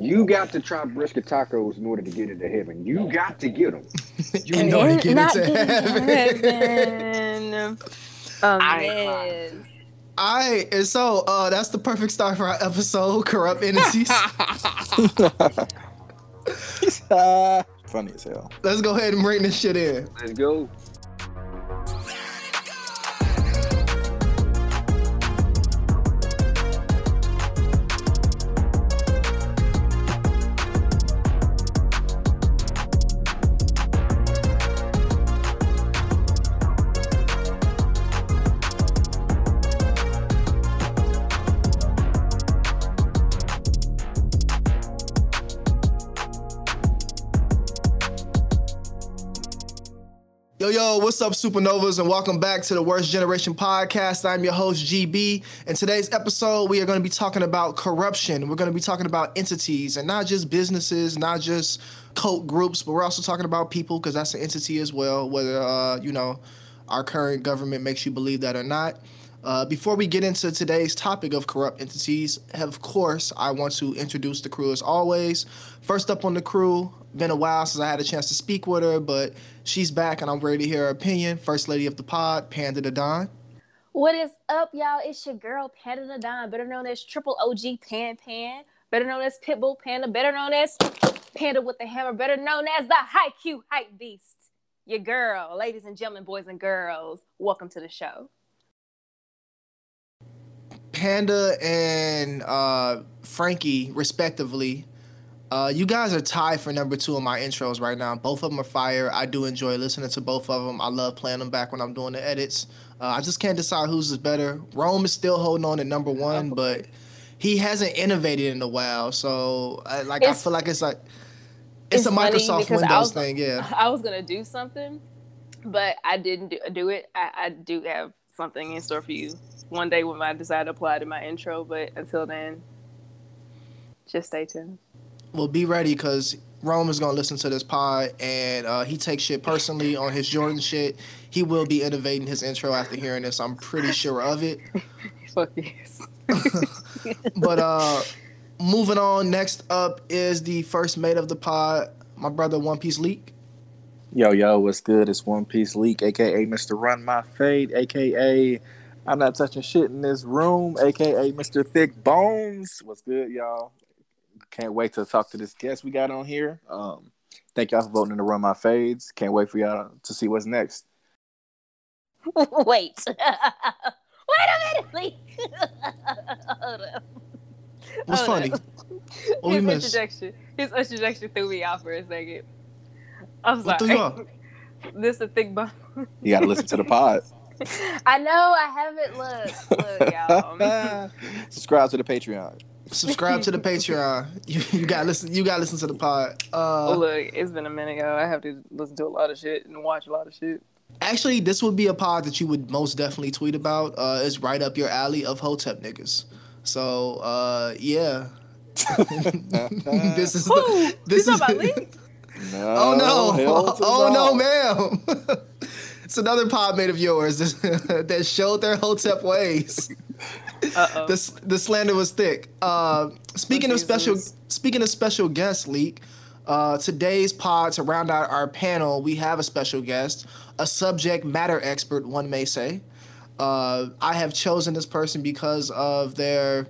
You got to try brisket tacos in order to get into heaven. You got to get them. you know to get into heaven. heaven. Um, I ain't. All right, and so uh, that's the perfect start for our episode, corrupt entities. Funny as hell. Let's go ahead and bring this shit in. Let's go. What's up, supernovas, and welcome back to the Worst Generation Podcast. I'm your host, GB. In today's episode, we are going to be talking about corruption. We're going to be talking about entities and not just businesses, not just cult groups, but we're also talking about people because that's an entity as well, whether, uh, you know, our current government makes you believe that or not. Uh, before we get into today's topic of corrupt entities, of course, I want to introduce the crew as always. First up on the crew, been a while since I had a chance to speak with her, but she's back and I'm ready to hear her opinion. First lady of the pod, Panda the Don. What is up, y'all? It's your girl, Panda the Don, better known as Triple OG Pan Pan, better known as Pitbull Panda, better known as Panda with the Hammer, better known as the High Q Hype Beast. Your girl, ladies and gentlemen, boys and girls, welcome to the show. Panda and uh, Frankie, respectively. Uh, you guys are tied for number two on my intros right now. Both of them are fire. I do enjoy listening to both of them. I love playing them back when I'm doing the edits. Uh, I just can't decide whose is better. Rome is still holding on to number one, but he hasn't innovated in a while. So, I, like, I feel like it's like it's, a Microsoft Windows was- thing. Yeah. I was gonna do something, but I didn't do, do it. I, I do have something in store for you one day when I decide to apply to my intro. But until then, just stay tuned. Well, be ready because Rome is gonna listen to this pod, and uh, he takes shit personally on his Jordan shit. He will be innovating his intro after hearing this. I'm pretty sure of it. Fuck yes. But uh, moving on. Next up is the first mate of the pod, my brother One Piece Leak. Yo, yo, what's good? It's One Piece Leak, aka Mr. Run My Fade, aka I'm not touching shit in this room, aka Mr. Thick Bones. What's good, y'all? Can't wait to talk to this guest we got on here. Um, thank y'all for voting to run my fades. Can't wait for y'all to see what's next. Wait. Wait a minute, please. Hold up. What's Hold funny? up. What we his missed? introduction. His introduction threw me off for a second. I'm What sorry. threw you off? this is a thick bone. You got to listen to the pod. I know. I haven't looked. Look, y'all. Subscribe to the Patreon. Subscribe to the Patreon. You, you got to listen. You got to listen to the pod. Uh, Oh, look, it's been a minute, y'all. I have to listen to a lot of shit and watch a lot of shit. Actually, this would be a pod that you would most definitely tweet about. Uh, it's right up your alley of Hotep niggas. So, uh, yeah. this is Who? the, this is about Lee? No, oh no hell to oh no no. ma'am it's another pod mate of yours that showed their hotep ways Uh-oh. the, the slander was thick uh, speaking Oh, of special speaking of special guest leak uh, today's pod to round out our panel we have a special guest a subject matter expert one may say uh, i have chosen this person because of their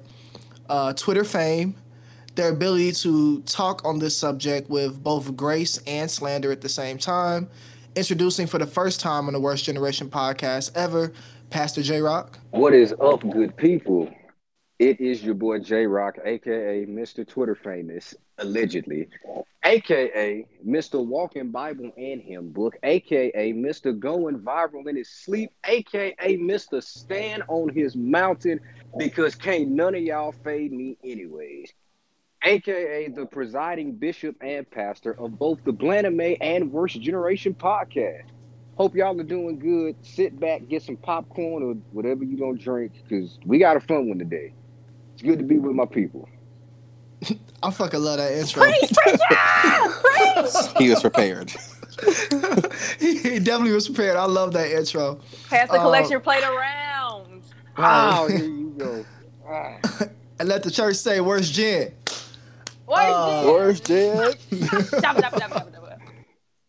uh, twitter fame their ability to talk on this subject with both grace and slander at the same time. Introducing for the first time on the Worst Generation podcast ever, Pastor J Rock. What is up, good people? It is your boy J Rock, aka Mr. Twitter Famous, allegedly, aka Mr. Walking Bible and Hymn Book, aka Mr. Going Viral in His Sleep, aka Mr. Stand on His Mountain, because can't none of y'all fade me anyways. Aka the presiding bishop and pastor of both the Blaname and Worst Generation podcast. Hope y'all are doing good. Sit back, get some popcorn or whatever you gonna drink, because we got a fun one today. It's good to be with my people. I fucking love that intro. Preach, preacher! Preach! He was prepared. he definitely was prepared. I love that intro. Pass the Uh, collection plate around. Oh, here you go. Ah. And let the church say, "Where's Jen?" Where's Uh, Worst Jed. Stop, stop, stop, stop, stop, stop.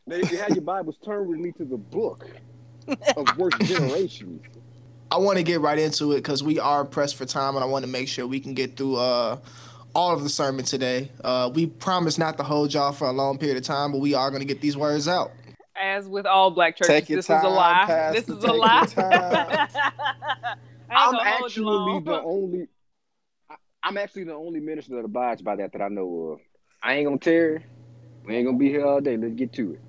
Now, if you had your Bibles, turn with me to the book of worst generations. I want to get right into it because we are pressed for time, and I want to make sure we can get through uh, all of the sermon today. Uh, we promise not to hold y'all for a long period of time, but we are going to get these words out. As with all black churches, Take your this is a time, lie. Pastor, This is take a your lie. I ain't I'm gonna hold you actually the only. I'm actually the only minister that abides by that that I know of. I ain't gonna tear. We ain't gonna be here all day. Let's get to it.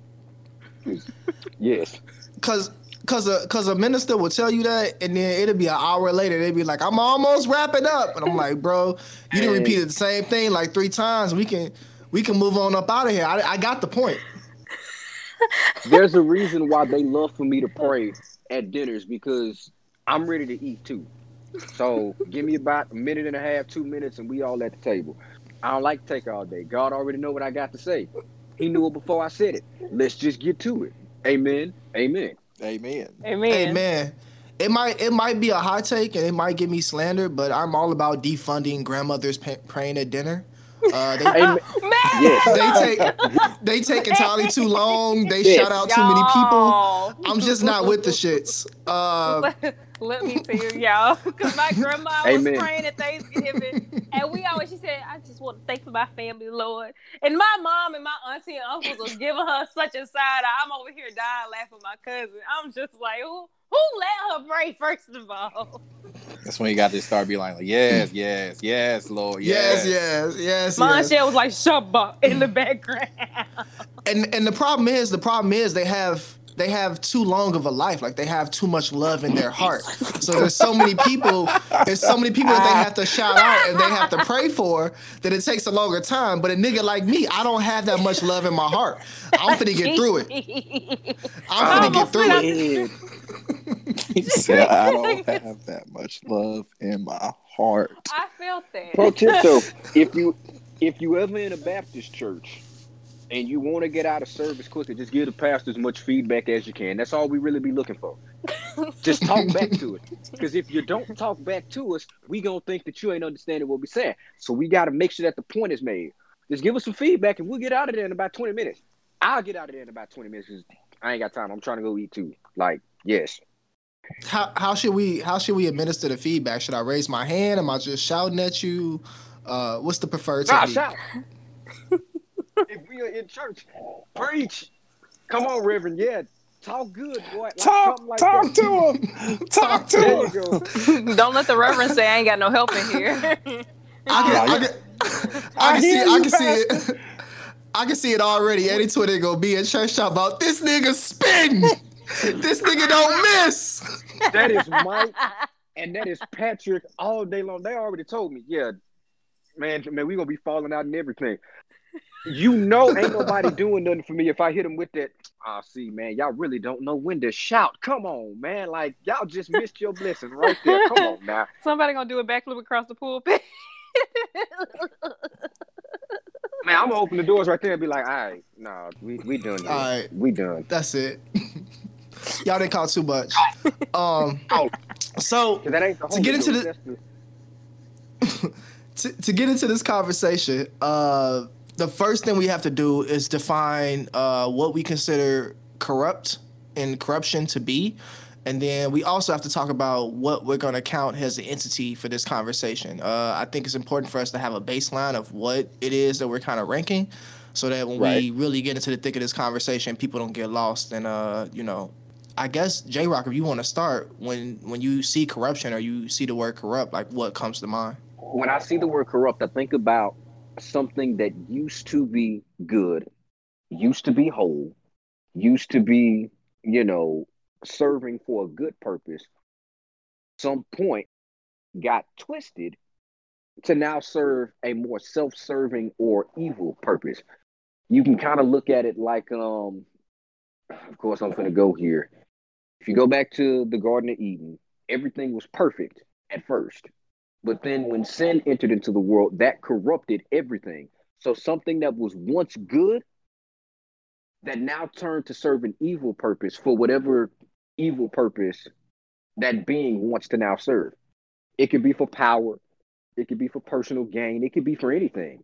'Cause- Yes. Cause, cause a, cause a minister will tell you that, and then it'll be an hour later. They'd be like, "I'm almost wrapping up," and I'm like, "Bro, you didn't repeat the same thing like three times. We can, we can move on up out of here. I, I got the point." There's a reason why they love for me to pray at dinners because I'm ready to eat too. So give me about a minute and a half, two minutes, and we all at the table. I don't like to take all day. God already know what I got to say. He knew it before I said it. Let's just get to it. Amen. Amen. Amen. Amen. Hey man, it might it might be a hot take and it might get me slandered, but I'm all about defunding grandmothers pa- praying at dinner. Uh, they, Man, Yes. they take they take entirely too long. They Yes. shout out too many people. I'm just not with the shits. Uh, let, let me tell you, y'all, because my grandma Amen. was praying at Thanksgiving, and we always she said, "I just want to thank for my family, Lord." And my mom and my auntie and uncles was giving her such a side. I'm over here dying laughing with my cousin. I'm just like, who who let her pray first of all? That's when you got to start being like, yes, yes, yes, Lord, yes, yes. yes, yes, My yes. aunt was like, "Shabba" in the background. And and the problem is, the problem is they have they have too long of a life. Like they have too much love in their heart. So there's so many people. There's so many people that they have to shout out and they have to pray for that it takes a longer time. But a nigga like me, I don't have that much love in my heart. I'm finna get through it. it. I'm finna get through it. Yeah. He said, I don't have that much love in my heart. I felt that. Pro tip though, if you if you ever in a Baptist church and you want to get out of service quicker, just give the pastor as much feedback as you can. That's all we really be looking for. Just talk back to it. Because if you don't talk back to us, we gonna think that you ain't understanding what we saying. So we gotta make sure that the point is made. Just give us some feedback and we'll get out of there in about 20 minutes. I'll get out of there in about 20 minutes because I ain't got time. I'm trying to go eat too. Like, yes. How how should we how should we administer the feedback? Should I raise my hand? Am I just shouting at you? Uh, what's the preferred Nah, technique? shout. if we are in church, preach. Come on, Reverend. Yeah, talk good, boy. Like Talk, like talk that. to him. Talk to There him. Don't let the reverend say I ain't got no help in here. I can, I can, I can see, hear I can see it. I can see it already. Eddie Twitter gonna be in church talking about this nigga spin. this nigga don't miss. That is Mike and that is Patrick all day long. They already told me, yeah, man, man, we gonna be falling out and everything. You know, ain't nobody doing nothing for me if I hit him with that. Ah, see, man, y'all really don't know when to shout. Come on, man, like y'all just missed your blessing right there. Come on now. Somebody gonna do a backflip across the pulpit. Man, I'm gonna open the doors right there and be like, all right, nah, we we done. All right. we done. That's it. Y'all didn't call too much. Um, Oh, so 'cause that ain't the To get into the- to, to get into this conversation, uh, the first thing we have to do is define uh, what we consider corrupt and corruption to be. And then we also have to talk about what we're going to count as an entity for this conversation. Uh, I think it's important for us to have a baseline of what it is that we're kind of ranking so that when we really get into the thick of this conversation, people don't get lost. And, uh, you know, I guess, J Rock, if you want to start, when, when you see corruption or you see the word corrupt, like what comes to mind? when I see the word corrupt, I think about something that used to be good, used to be whole, used to be, you know, serving for a good purpose. Some point got twisted to now serve a more self-serving or evil purpose. You can kind of look at it like, um, of course, I'm going to go here. If you go back to the Garden of Eden, everything was perfect at first. But then when sin entered into the world, that corrupted everything. So something that was once good that now turned to serve an evil purpose for whatever evil purpose that being wants to now serve. It could be for power, it could be for personal gain, it could be for anything.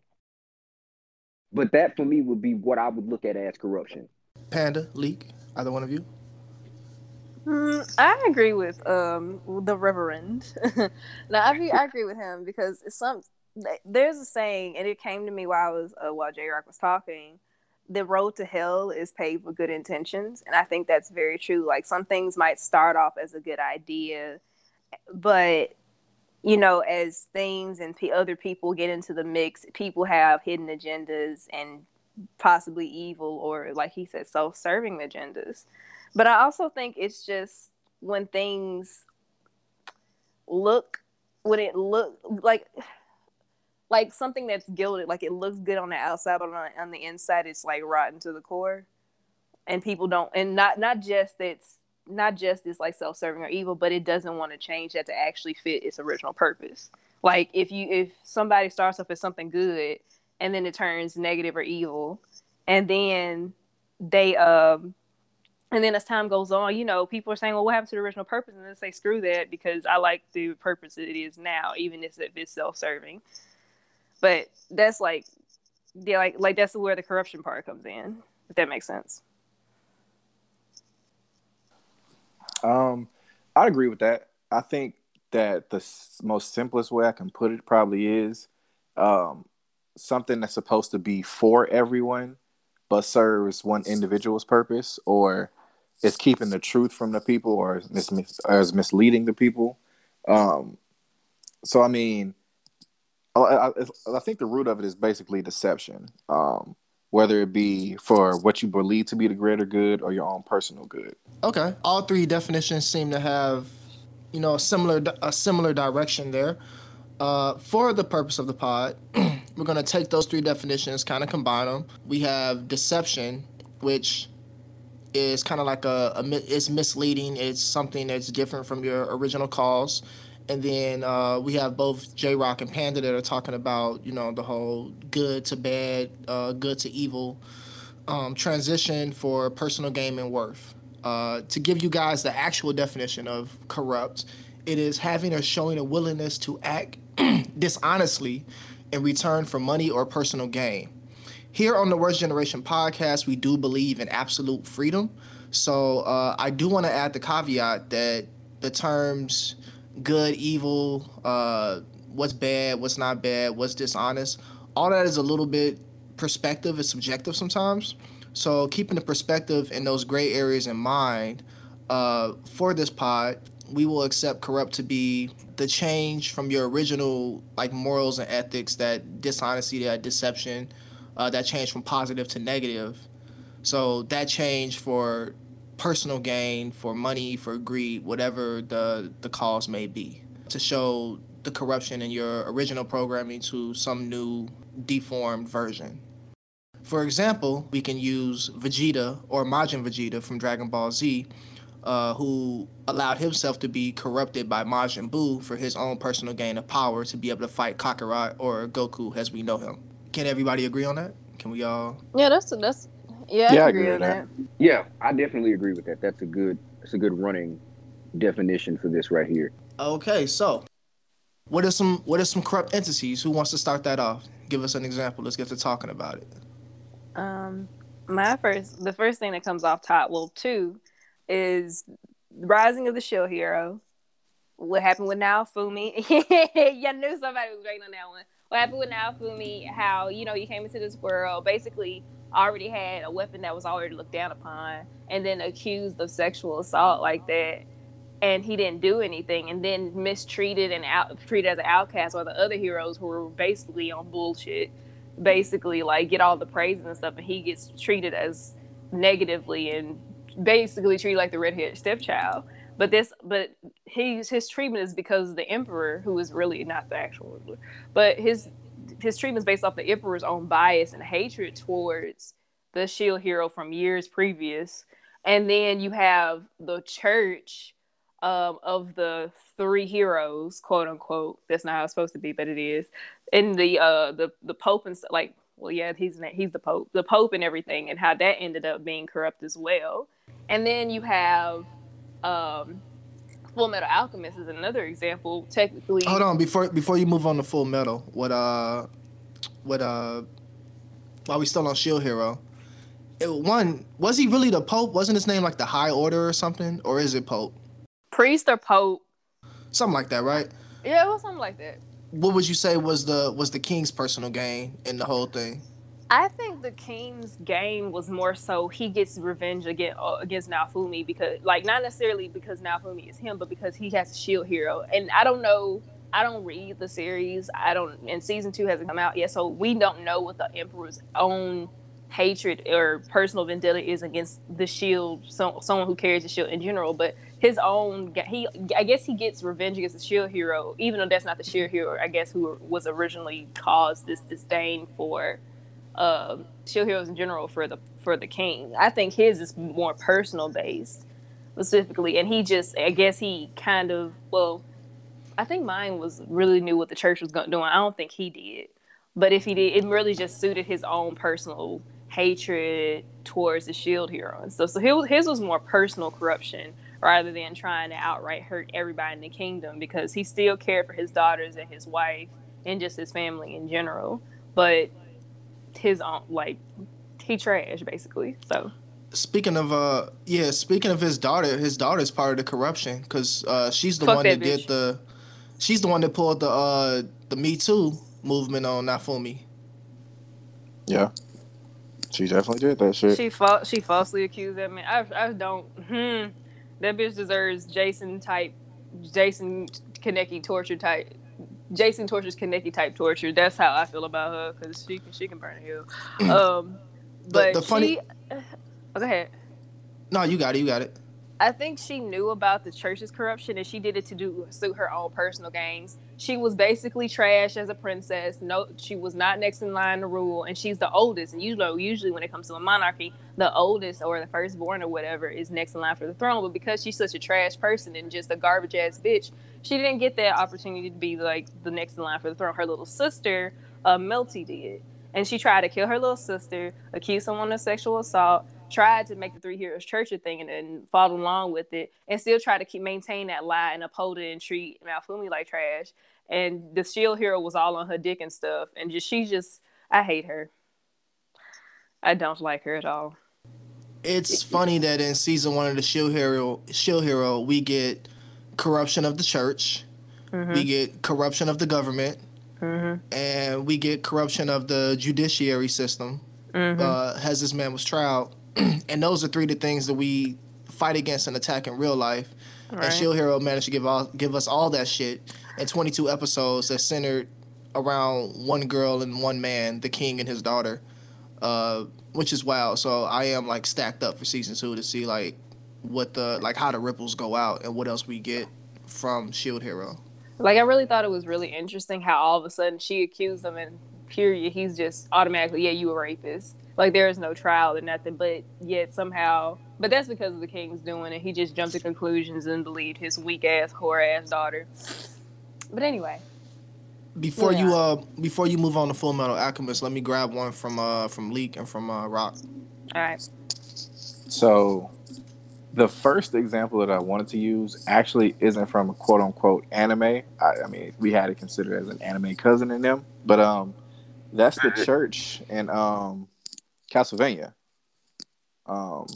But that for me would be what I would look at as corruption. Panda, Leak, either one of you? Mm, I agree with um the Reverend. now I agree, I agree with him because it's some there's a saying, and it came to me while I was uh, while J Rock was talking. The road to hell is paved with good intentions, and I think that's very true. Like some things might start off as a good idea, but you know, as things and p- other people get into the mix, people have hidden agendas and possibly evil or, like he said, self-serving agendas. But I also think it's just when things look when it look like like something that's gilded, like it looks good on the outside, but on, on the inside, it's like rotten to the core. And people don't, and not not just it's not just this like self-serving or evil, but it doesn't want to change that to actually fit its original purpose. Like if you if somebody starts off as something good and then it turns negative or evil, and then they um and then as time goes on, you know, people are saying, "Well, what happened to the original purpose?" And then say, "Screw that," because I like the purpose it is now, even if it's self-serving. But that's like, yeah, like like that's where the corruption part comes in. If that makes sense. Um, I agree with that. I think that the most simplest way I can put it probably is um, something that's supposed to be for everyone, but serves one individual's purpose, or is keeping the truth from the people, or is, mis- or is misleading the people. Um, so, I mean, I, I, I think the root of it is basically deception. Um, whether it be for what you believe to be the greater good or your own personal good. Okay, all three definitions seem to have, you know, a similar a similar direction there. Uh, for the purpose of the pod, we're gonna take those three definitions, kind of combine them. We have deception, which is kind of like a, a it's misleading. It's something that's different from your original cause. And then uh, we have both J Rock and Panda that are talking about, you know, the whole good to bad, uh, good to evil um, transition for personal gain and worth. Uh, to give you guys the actual definition of corrupt, it is having or showing a willingness to act dishonestly in return for money or personal gain. Here on the Worst Generation podcast, we do believe in absolute freedom. So uh, I do want to add the caveat that the terms good, evil, uh, what's bad, what's not bad, what's dishonest. All that is a little bit perspective, is subjective sometimes. So keeping the perspective in those gray areas in mind uh, for this pod, we will accept corrupt to be the change from your original like morals and ethics, that dishonesty, that deception, uh, that change from positive to negative. So that change for personal gain, for money, for greed, whatever the the cause may be, to show the corruption in your original programming to some new deformed version. For example, we can use Vegeta or Majin Vegeta from Dragon Ball Z, uh, who allowed himself to be corrupted by Majin Buu for his own personal gain of power to be able to fight Kakarot or Goku as we know him. Can everybody agree on that? Can we all? Yeah, that's that's yeah, Yeah, I I agree agree with with that. Yeah, I definitely agree with that. That's a good that's a good running definition for this right here. Okay, so what are some what are some corrupt entities? Who wants to start that off? Give us an example. Let's get to talking about it. Um, my first, the first thing that comes off top, well, two, is Rising of the Shield Hero. What happened with Naofumi? you knew somebody was waiting on that one. What happened with Naofumi? How you know you came into this world basically already had a weapon that was already looked down upon, and then accused of sexual assault like that, and he didn't do anything, and then mistreated and out treated as an outcast, while the other heroes who were basically on bullshit basically like get all the praises and stuff, and he gets treated as negatively and basically treated like the redheaded stepchild. But this, but his his treatment is because the emperor, who is really not the actual ruler, but his his treatment is based off the emperor's own bias and hatred towards the shield hero from years previous. And then you have the church um, of the three heroes, quote unquote. That's not how it's supposed to be, but it is. And the uh the the pope and like, well, yeah, he's he's the pope, the pope and everything, and how that ended up being corrupt as well. And then you have um Full Metal Alchemist is another example. Technically, Hold on before before you move on to Full Metal. What uh what uh while we still on Shield Hero, it, one was he really the Pope? Wasn't his name like the High Order or something, or is it Pope? Priest or Pope? Something like that, right? Yeah, it was something like that. What would you say was the was the King's personal gain in the whole thing? I think the king's game was more so he gets revenge against uh, against Naofumi because, like, not necessarily because Naofumi is him, but because he has a shield hero. And I don't know, I don't read the series. I don't, and season two hasn't come out yet, so we don't know what the Emperor's own hatred or personal vendetta is against the shield, so, someone who carries the shield in general. But his own, he, I guess, he gets revenge against the shield hero, even though that's not the shield hero. I guess who was originally caused this disdain for uh, shield heroes in general for the for the king. I think his is more personal based specifically, and he just I guess he kind of well, I think mine was really knew what the church was going doing. I don't think he did, but if he did, it really just suited his own personal hatred towards the shield hero and stuff. So his, his was more personal corruption rather than trying to outright hurt everybody in the kingdom because he still cared for his daughters and his wife and just his family in general. But his own like he trash basically. So speaking of uh yeah, speaking of his daughter, his daughter's part of the corruption because uh she's the Fuck one that that, did the she's the one that pulled the uh the Me Too movement on Naofumi. Yeah. She definitely did that shit. she fa- she falsely accused that man. I I don't. Hmm. That bitch deserves Jason type, Jason Kaneki torture type. Jason tortures Kaneki type torture. That's how I feel about her because she can she can burn in hell. Um, but the funny- she, oh, go ahead. No, you got it, you got it. I think she knew about the church's corruption and she did it to do suit her own personal gains. She was basically trash as a princess. No, she was not next in line to rule, and she's the oldest. And you know, usually when it comes to a monarchy, the oldest or the firstborn or whatever is next in line for the throne. But because she's such a trash person and just a garbage ass bitch, she didn't get that opportunity to be like the next in line for the throne. Her little sister, uh, Melty, did, and she tried to kill her little sister, accuse someone of sexual assault tried to make the Three Heroes Church a thing and then followed along with it and still try to keep maintain that lie and uphold it and treat Malfumi like trash. And the Shield Hero was all on her dick and stuff. And just she just I hate her. I don't like her at all. It's funny that in season one of the Shield Hero, Shield Hero, we get corruption of the church, mm-hmm. we get corruption of the government, mm-hmm. and we get corruption of the judiciary system. Mm-hmm. Uh, as this man was tried, and those are three of the things that we fight against and attack in real life. And Shield Hero managed to give all give us all that shit in 22 episodes that centered around one girl and one man, the king and his daughter, uh, which is wild. So I am like stacked up for season two to see like what the like how the ripples go out and what else we get from Shield Hero. Like I really thought it was really interesting how all of a sudden she accused him and period he's just automatically yeah you a rapist. Like there is no trial or nothing, but yet somehow but that's because of the king's doing it. He just jumped to conclusions and believed his weak ass whore ass daughter. But anyway, Before you uh before you move on to Full Metal Alchemist, let me grab one from uh from Leak and from uh Rock. all right. So, the first example that I wanted to use actually isn't from a quote unquote anime. I, I mean, we had to consider it as an anime cousin in them, but um, that's the church and um, Castlevania. Um,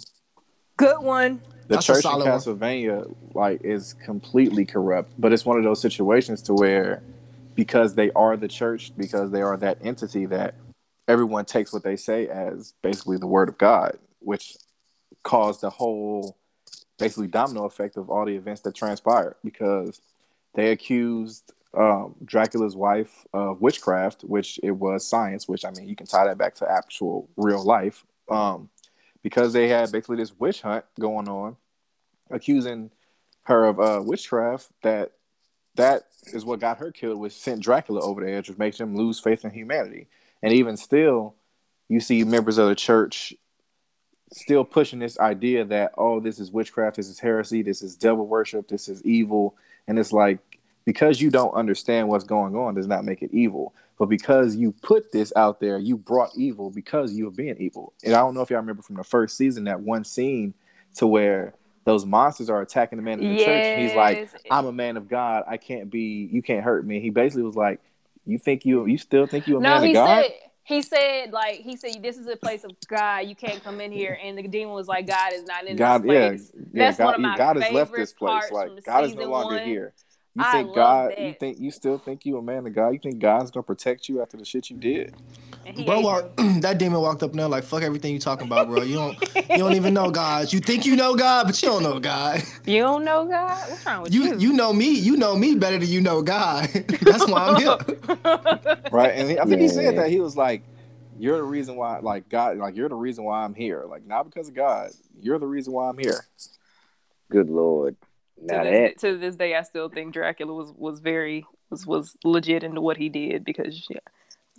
Good one. the That's church in solid one. Castlevania like is completely corrupt, but it's one of those situations to where because they are the church, because they are that entity that everyone takes what they say as basically the word of God, which caused the whole basically domino effect of all the events that transpired because they accused um, Dracula's wife of witchcraft, which it was science, which I mean, you can tie that back to actual real life. Um, because they had basically this witch hunt going on, accusing her of uh, witchcraft. That that is what got her killed, which sent Dracula over the edge, which makes him lose faith in humanity. And even still, you see members of the church still pushing this idea that oh, this is witchcraft, this is heresy, this is devil worship, this is evil, and it's like because you don't understand what's going on does not make it evil. But because you put this out there, you brought evil because you were being evil. And I don't know if y'all remember from the first season that one scene to where those monsters are attacking the man in the church. And he's like, I'm a man of God. I can't be, you can't hurt me. He basically was like, You think you, you still think you a No, man of God? said he said like he said this is a place of God. You can't come in here. And the demon was like, God is not in God, this place. yeah. That's God, one of my God has left favorite this place. Like God is no longer one. here. You I think love God? You think you still think you a man of God? You think God's gonna protect you after the shit you did? Bro, walk, that demon walked up now like fuck everything you talking about, bro. You don't you don't even know God. You think you know God, but you don't know God. You don't know God? What's wrong with You you? you know me. You know me better than you know God. That's why I'm here. Right? And he- I think he said that he was like, "You're the reason why, like God, like you're the reason why I'm here. Like not because of God. You're the reason why I'm here." Good lord. To this, that to this day, I still think Dracula was was very was was legit into what he did because yeah,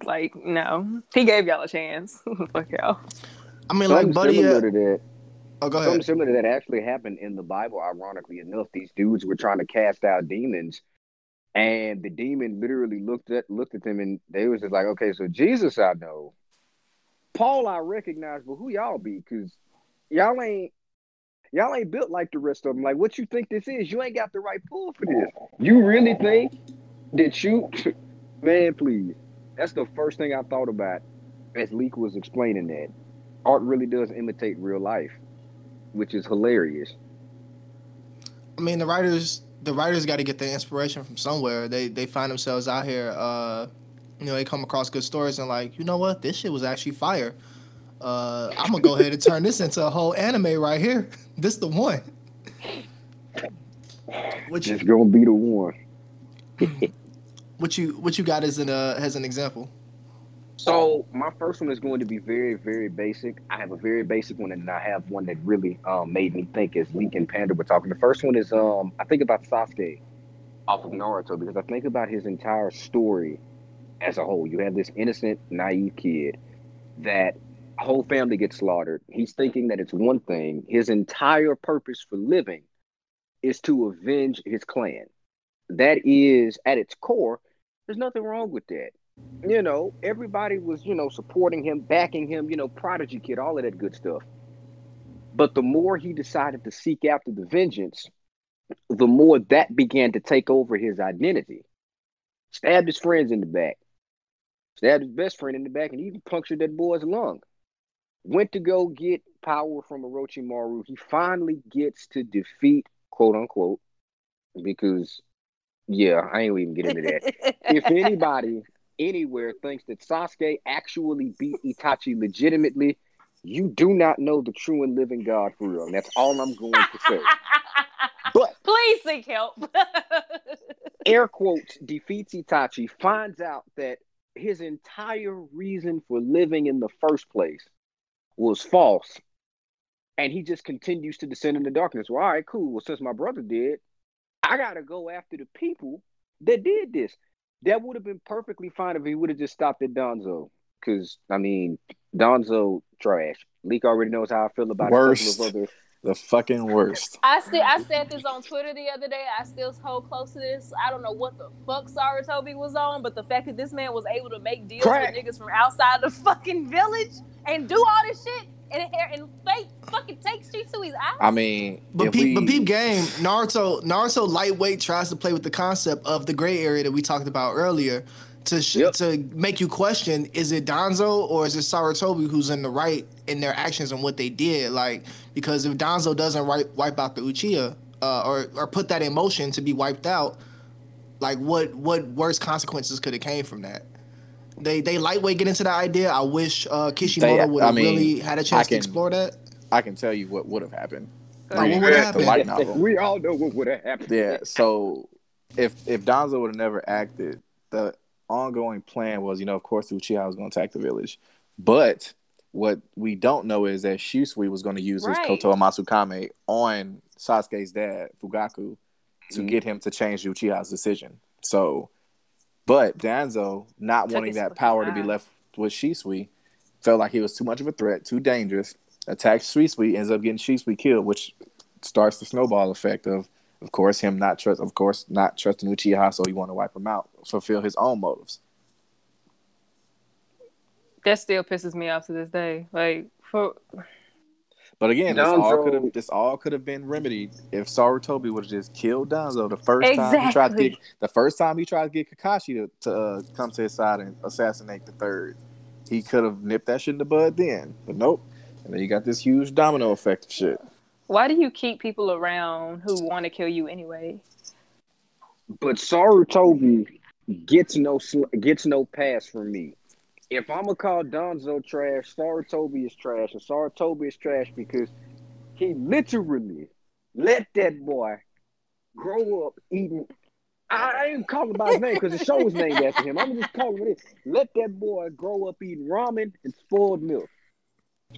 like no, he gave y'all a chance. Fuck y'all. I mean, something like, buddy. similar Uh, to that. oh, go ahead. Something similar to that actually happened in the Bible. Ironically enough, these dudes were trying to cast out demons, and the demon literally looked at looked at them, and they was just like, "Okay, so Jesus, I know, Paul, I recognize, but who y'all be? Because y'all ain't y'all ain't built like the rest of them. Like, what you think this is? You ain't got the right pull for this. You really think that you, man? Please, that's the first thing I thought about as Leak was explaining that art really does imitate real life, which is hilarious. I mean, the writers the writers got to get their inspiration from somewhere. They they find themselves out here. Uh, you know, they come across good stories and like, you know what, this shit was actually fire. Uh, I'm gonna go ahead and turn this into a whole anime right here. This the one. Which is gonna be the one. what you what you got as an uh, as an example? So my first one is going to be very, very basic. I have a very basic one, and I have one that really um, made me think as Link and Panda were talking. The first one is um, I think about Sasuke off of Naruto because I think about his entire story as a whole. You have this innocent, naive kid that whole family gets slaughtered. He's thinking that it's one thing. His entire purpose for living is to avenge his clan. That is at its core. There's nothing wrong with that you know, everybody was, you know, supporting him, backing him, you know, prodigy kid, all of that good stuff. But the more he decided to seek after the vengeance, the more that began to take over his identity. Stabbed his friends in the back, stabbed his best friend in the back, and even punctured that boy's lung. Went to go get power from Orochimaru. He finally gets to defeat, quote unquote, because, yeah, I ain't even get into that if anybody anywhere thinks that Sasuke actually beat Itachi legitimately, you do not know the true and living God for real. And that's all I'm going to say. But Please seek help. air quotes defeats Itachi, finds out that his entire reason for living in the first place was false. And he just continues to descend into darkness. Well, all right, cool. Well, since my brother did, I gotta go after the people that did this. That would have been perfectly fine if he would have just stopped at Danzo. Cause I mean, Danzo trash. Leak already knows how I feel about Worst. a couple of other The fucking worst. I still I said this on Twitter the other day. I still hold close to this. I don't know what the fuck Sarutobi was on, but the fact that this man was able to make deals Crack. with niggas from outside the fucking village and do all this shit and and fake fucking take streets to his eyes. I mean, But peep, we, but peep game, Naruto Naruto lightweight tries to play with the concept of the gray area that we talked about earlier to sh- Yep. to make you question: is it Danzo or is it Sarutobi who's in the right in their actions and what they did? Like because if Danzo doesn't wipe wipe out the Uchiha uh, or or put that in motion to be wiped out, like what what worse consequences could have came from that? They they lightweight get into the idea. I wish uh, Kishimoto They- would I have mean, really had a chance can- to explore that. I can tell you what would have happened. Like, what would've happened? light novel. we all know what would have happened. Yeah. So if if Donzo would have never acted, the ongoing plan was, you know, of course, Uchiha was going to attack the village, but what we don't know is that Shisui was going to use Right. his Kotoamatsukami on Sasuke's dad, Fugaku, to Mhm. get him to change Uchiha's decision. So, but Danzo, not Took wanting that fucking power to be left with Shisui, felt like he was too much of a threat, too dangerous. Attacked Shisui, ends up getting Shisui killed, which starts the snowball effect of, of course, him not trust, of course, not trusting Uchiha, so he want to wipe him out, fulfill his own motives. that still pisses me off to this day. Like for But again, this all could have this all could have been remedied if Sarutobi would have just killed Danzo the first time he tried to Exactly. get the first time he tried to get Kakashi to, to uh, come to his side and assassinate the third. he could have nipped that shit in the bud then, but nope. And then you got this huge domino effect of shit. Why do you keep people around who want to kill you anyway? But Sarutobi gets no sl- gets no pass from me. If I'm gonna call Danzo trash, Sarutobi is trash, and Sarutobi is trash because he literally let that boy grow up eating. I ain't calling by his name because the show was named after him. I'm just calling it. Let that boy grow up eating ramen and spoiled milk.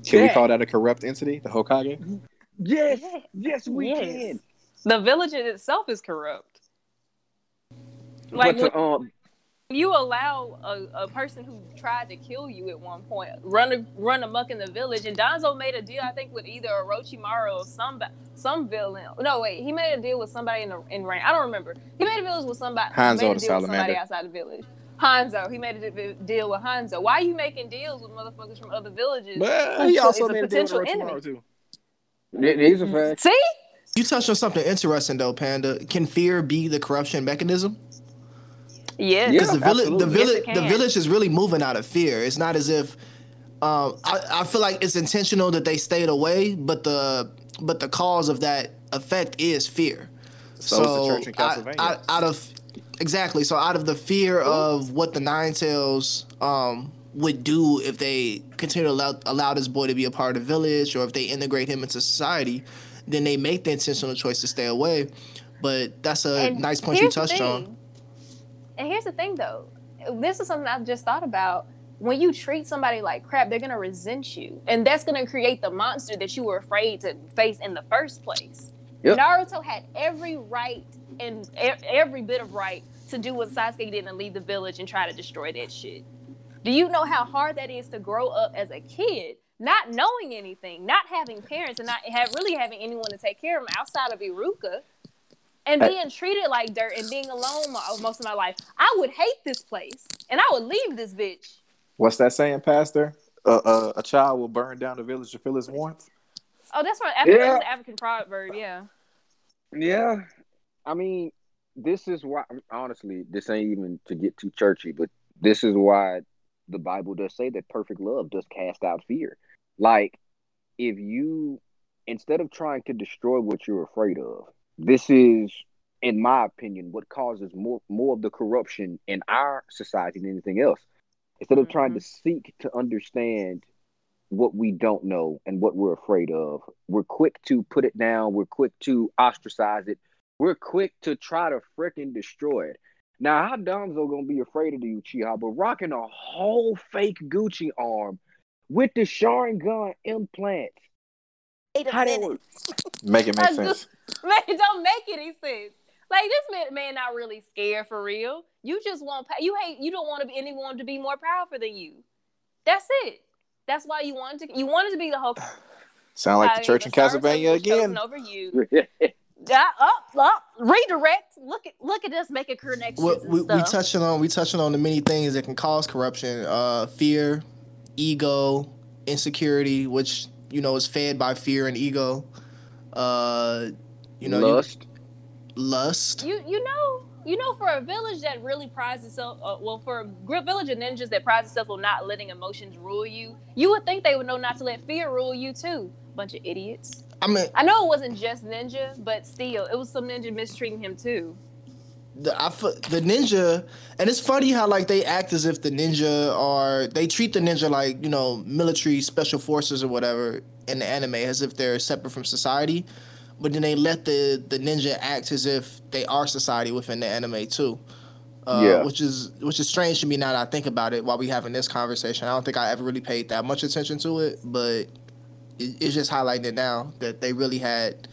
Can we call that a corrupt entity, the Hokage? Yes, yes, we Yes. can. The village in itself is corrupt. Like but to, um, you allow a, a person who tried to kill you at one point run run amok in the village, and Danzo made a deal, I think, with either Orochimaru or some some villain. No, wait, he made a deal with somebody in the in rain. I don't remember. He made a deal with somebody. Hanzo made a deal with somebody outside the village. Hanzo, he made a deal with Hanzo. Why are you making deals with motherfuckers from other villages? But he also a made a deal with potential Orochimaru enemy? too. Th- these are facts. See, You touched on something interesting though, Panda. Can fear be the corruption mechanism? yes. Yeah, Because the village, the absolutely. Yes, village, the village is really moving out of fear. It's not as if um, I, I feel like it's intentional that they stayed away, but the but the cause of that effect is fear. So, is the church in I- I- out of exactly, so out of the fear of what the Nine Tails um, would do if they continue to allow, allow this boy to be a part of the village, or if they integrate him into society, then they make the intentional choice to stay away. But that's a And nice point you touched on. And here's the thing, though. This is something I've just thought about. When you treat somebody like crap, they're gonna resent you, and that's gonna create the monster that you were afraid to face in the first place. Yep. Naruto had every right and e- every bit of right to do what Sasuke did and leave the village and try to destroy that shit. Do you know how hard that is to grow up as a kid, not knowing anything, not having parents, and not have really having anyone to take care of him outside of Iruka, and being treated like dirt and being alone mo- most of my life? I would hate this place, and I would leave this bitch. What's that saying, Pastor? Uh, uh, a child will burn down the village to feel its warmth. Oh, that's from African, Yeah. that's an African proverb. Yeah. Yeah, I mean, this is why. Honestly, this ain't even to get too churchy, but this is why the Bible does say that perfect love does cast out fear. Like, if you instead of trying to destroy what you're afraid of, this is, in my opinion, what causes more more of the corruption in our society than anything else. Instead of trying to mm-hmm. seek to understand what we don't know and what we're afraid of. We're quick to put it down. We're quick to ostracize it. We're quick to try to freaking destroy it. Now, how Danzo gonna be afraid of the Uchiha, but rocking a whole fake Gucci arm with the Sharingan implant? How that work? Make it make sense. Man, it don't make any sense. Like this man, man, not really scared for real. You just want pa- you hate you don't want to be anyone to be more powerful than you. That's it. That's why you wanted to. You wanted to be the whole. Sound like the church in Castlevania again. Over you. Yeah, up, up, redirect. Look at look at us making connections Well, and we, we touching on we touching on the many things that can cause corruption uh fear ego insecurity which you know is fed by fear and ego. Uh you know you- lust. lust. You you know you know for a village that really prides itself uh, well for a gr- village of ninjas that prides itself on not letting emotions rule you you would think they would know not to let fear rule you too. Bunch of idiots i mean i know it wasn't just ninja but still it was some ninja mistreating him too. The I, the ninja and it's funny how like they act as if the ninja are they treat the ninja like you know military special forces or whatever in the anime as if they're separate from society. But then they let the the ninja act as if they are society within the anime too. Uh, Yeah. which is which is strange to me now that I think about it while we having this conversation. I don't think I ever really paid that much attention to it but it, it's just highlighting it now that they really had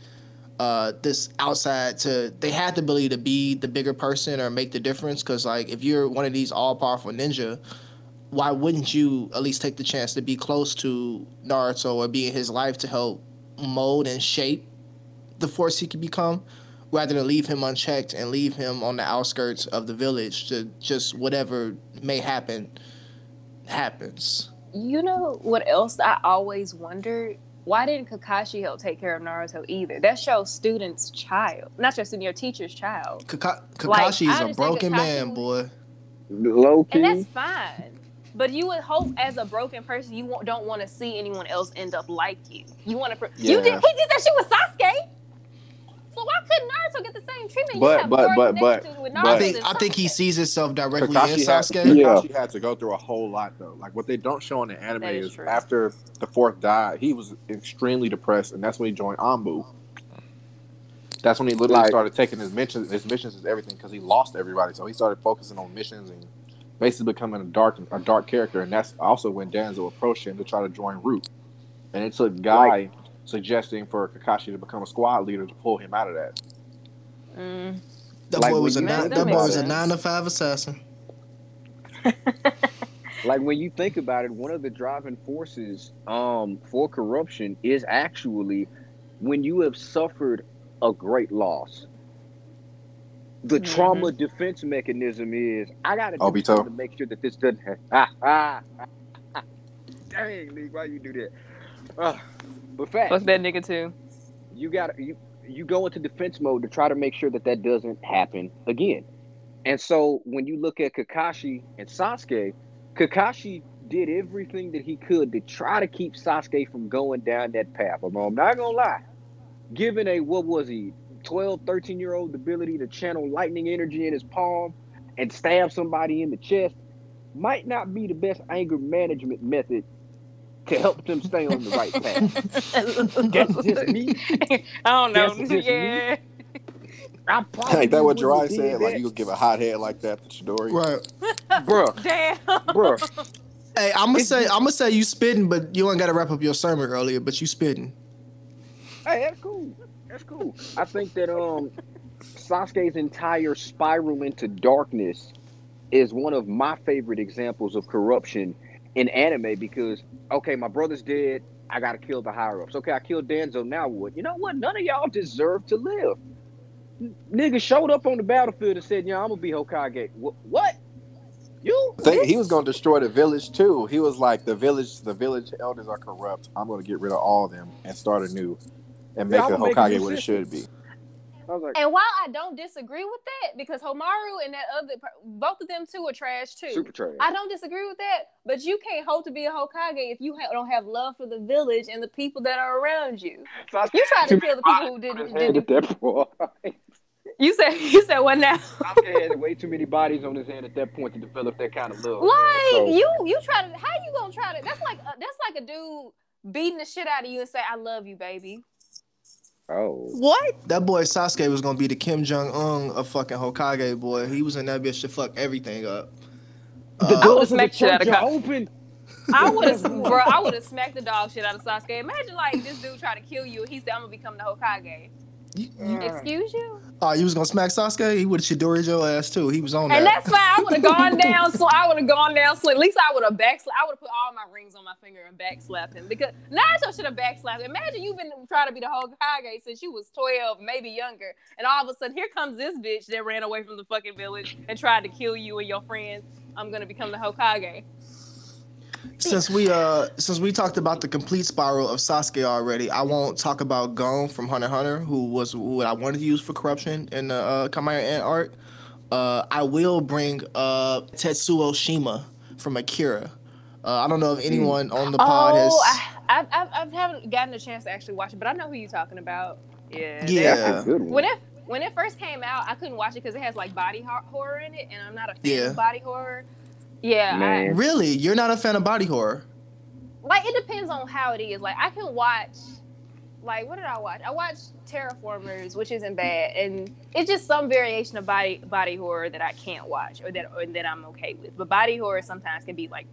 uh, this outside to they had the ability to be the bigger person or make the difference because like if you're one of these all powerful ninja why wouldn't you at least take the chance to be close to naruto or be in his life to help mold and shape the force he could become rather than leave him unchecked and leave him on the outskirts of the village to just whatever may happen happens you know what else i always wondered why didn't kakashi help take care of naruto either that shows student's child not your student your teacher's child Kaka- Like, kakashi I is a broken Kakashi man boy Low and that's fine But you would hope, as a broken person, you won't- don't want to see anyone else end up like you. You want to. Pr- You did. He did that shit with Sasuke. So why couldn't Naruto get the same treatment? But- you but- but- but- but- I think I think he sees himself directly in Kakashi had, Sasuke. Yeah. Kakashi had to go through a whole lot though. Like what they don't show in the anime That is is after the fourth died, he was extremely depressed, and that's when he joined ANBU. That's when he literally Like- started taking his missions, his missions is everything because he lost everybody. So he started focusing on missions and basically becoming a dark, a dark character. And that's also when Danzo approached him to try to join Root. And it took Guy suggesting for Kakashi to become a squad leader to pull him out of that. Mm. That Like boy was a nine, think that boy about was a it. nine to five assassin. like when you think about it, one of the driving forces um for corruption is actually when you have suffered a great loss. The Mhm. trauma defense mechanism is I gotta do Obito. something to make sure that this doesn't happen. Ah, ah, ah. Dang, Lee, why you do that? Ah, but fact, Fuck that nigga too. you got you you go into defense mode to try to make sure that that doesn't happen again. And so when you look at Kakashi and Sasuke, Kakashi did everything that he could to try to keep Sasuke from going down that path. I'm I'm not gonna lie. Given a what was he, 12, 13 year old ability to channel lightning energy in his palm and stab somebody in the chest might not be the best anger management method to help them stay on the right path. That's just me. I don't know. That's just me. yeah. I probably Ain't that what wouldn't have Jirai said? Like that. you would give a hot head like that to Chidori? Right. bruh, Damn. bruh. Hey, I'm gonna say I'm gonna say you spitting, but you ain't got to wrap up your sermon earlier. But you spitting. Hey, that's cool. That's cool. I think that um Sasuke's entire spiral into darkness is one of my favorite examples of corruption in anime because okay, my brother's dead. I gotta kill the higher ups. Okay, I killed Danzo. Now what? You know what? None of y'all deserve to live. N- Nigga showed up on the battlefield and said, "Yeah, I'm gonna be Hokage." Wh- What? You? Think he was to destroy the village too. He was like, the village, the village elders are corrupt. I'm to get rid of all of them and start anew, and make Yeah, the I'ma make a Hokage what it should be. I was like, And while I don't disagree with that, because Homura and that other, both of them too are trash too. super trash. I don't disagree with that, but you can't hope to be a Hokage if you ha- don't have love for the village and the people that are around you. Sasuke You tried to too kill the people who didn't. many bodies on didn't at that point. you said you said what now? Sasuke had way too many bodies on his hand at that point to develop that kind of love. Like So- you, you try to. How you gonna try to? That's like a, that's like a dude beating the shit out of you and say, "I love you, baby." Oh. What? That boy Sasuke was gonna be the Kim Jong Un of fucking Hokage. Boy, he was in that bitch to fuck everything up. The Uh, would've doors the smacked shit out of church open. I would have, bro. I would have smacked the dog shit out of Sasuke. Imagine like this dude trying to kill you. He said, "I'm gonna become the Hokage." You- you- Excuse you? oh, you was gonna smack Sasuke? He would have Chidori your ass too. He was on And that. And that's why I would have gone down. So I would have gone down. So at least I would have backslapped. I would have put all my rings on my finger and backslapped him because Naruto should have backslapped. Imagine you've been trying to be the Hokage since you was twelve, maybe younger, and all of a sudden here comes this bitch that ran away from the fucking village and tried to kill you and your friends. I'm gonna become the Hokage. Since we uh since we talked about the complete spiral of Sasuke already, I won't talk about Gon from Hunter Hunter, who was who I wanted to use for corruption in the uh, Chimera Ant arc. Uh, I will bring uh Tetsuo Shima from Akira. Uh, I don't know if anyone on the pod has. Oh, I, I, I, I haven't gotten a chance to actually watch it, but I know who you're talking about. Yeah. Yeah. That's a good one. When it when it first came out, I couldn't watch it because it has like body horror in it, and I'm not a fan Yeah. of body horror. Yeah, I, Man. Really, you're not a fan of body horror? like it depends on how it is. Like I can watch, like what did I watch? I watched Terra Formars, which isn't bad, and it's just some variation of body body horror that I can't watch or that or that I'm okay with. But body horror sometimes can be like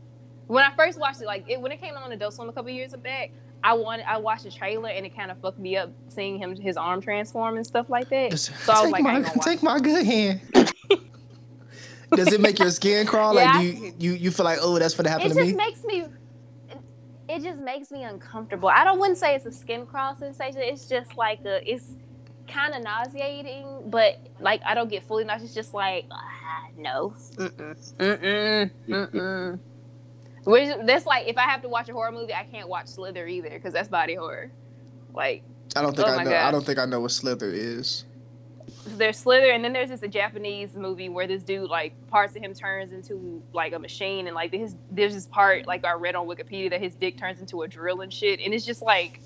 when I first watched it, like it, when it came on Adult Swim a couple years back. I wanted, I watched the trailer and it kind of fucked me up seeing him his arm transform and stuff like that. Just So I was take like, I my ain't gonna watch take my good hand. Does it make your skin crawl? Yeah, like do you, you you feel like oh that's gonna happen it to just me? makes me it just makes me uncomfortable. I don't wouldn't say it's a skin crawl sensation. It's just like a it's kind of nauseating but like i don't get fully nauseous. It's just like ah, no. Mm-mm. Mm-mm. Mm-mm. Which, that's like if i have to watch a horror movie i can't watch slither either because that's body horror. Like I don't think Oh I my know. I don't think I know what Slither is. There's Slither, and then there's this a Japanese movie where this dude like parts of him turns into like a machine, and like his there's this part like I read on Wikipedia that his dick turns into a drill and shit, and it's just like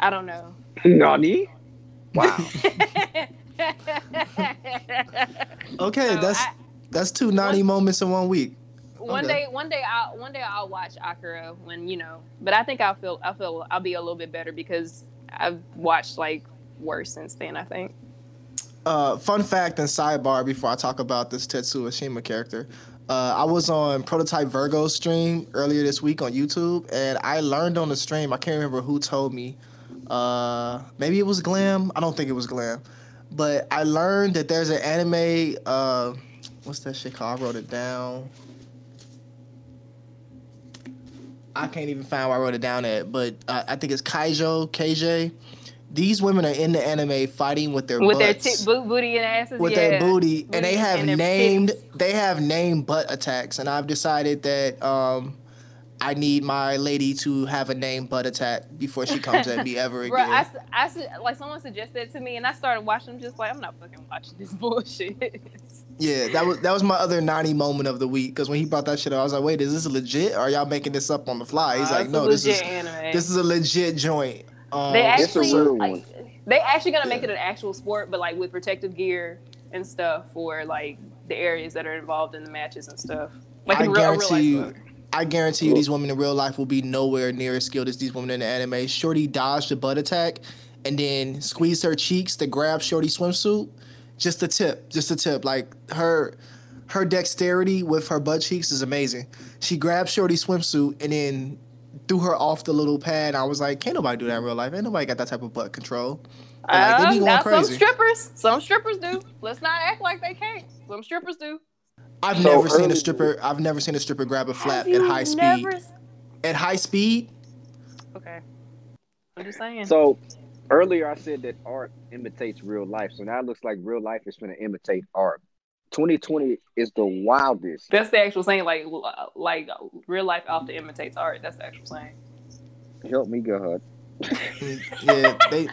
I don't know. Nani? Wow. Okay, So that's I- that's two naughty moments in one week. one Okay. day one day I'll one day I'll watch Akira when you know, but I think I'll feel I feel I'll be a little bit better because I've watched like worse since then. I think. Uh, fun fact and sidebar before I talk about this Tetsuo Shima character. Uh, I was on Prototype Virgo stream earlier this week on YouTube, and I learned on the stream. I can't remember who told me. Uh, maybe it was Glam. I don't think it was Glam, but I learned that there's an anime. Uh, what's that shit called? I wrote it down. I can't even find where I wrote it down at, but uh, I think it's Keijo KJ. These women are in the anime fighting with their With their t- bo- booty and asses, with yeah. their booty, and they have and named tits. they have named butt attacks, and I've decided that um, I need my lady to have a named butt attack before she comes at me ever Bro, again. I, s- I s- like someone suggested it to me, and I started watching them. Just like I'm not fucking watching this bullshit. yeah, that was that was my other naughty moment of the week because when he brought that shit up, I was like, wait, is this legit? Or are y'all making this up on the fly? He's Uh, like, no, this is anime. this is a legit joint. Um, they It's actually like, they actually gonna make it an actual sport, but like with protective gear and stuff for like the areas that are involved in the matches and stuff. Like I in real, a real guarantee life you. I guarantee you, these women in real life will be nowhere near as skilled as these women in the anime. Shorty dodged the butt attack, and then squeezed her cheeks to grab Shorty swimsuit. Just a tip, just a tip. Like her, her dexterity with her butt cheeks is amazing. She grabbed Shorty swimsuit and then threw her off the little pad. I was like, can't nobody do that in real life. Ain't nobody got that type of butt control. But, like, they be Uh, going now some strippers, some strippers do. Let's not act like they can't. Some strippers do. I've So never seen a stripper. I've never seen a stripper grab a flap Have at you high speed. never s- At high speed, Okay. I'm just saying. So earlier I said that art imitates real life. So now it looks like real life is going to imitate art. 2020 is the wildest. That's the actual saying. Like, like real life often imitates art. That's the actual saying. Help me, God. Yeah, they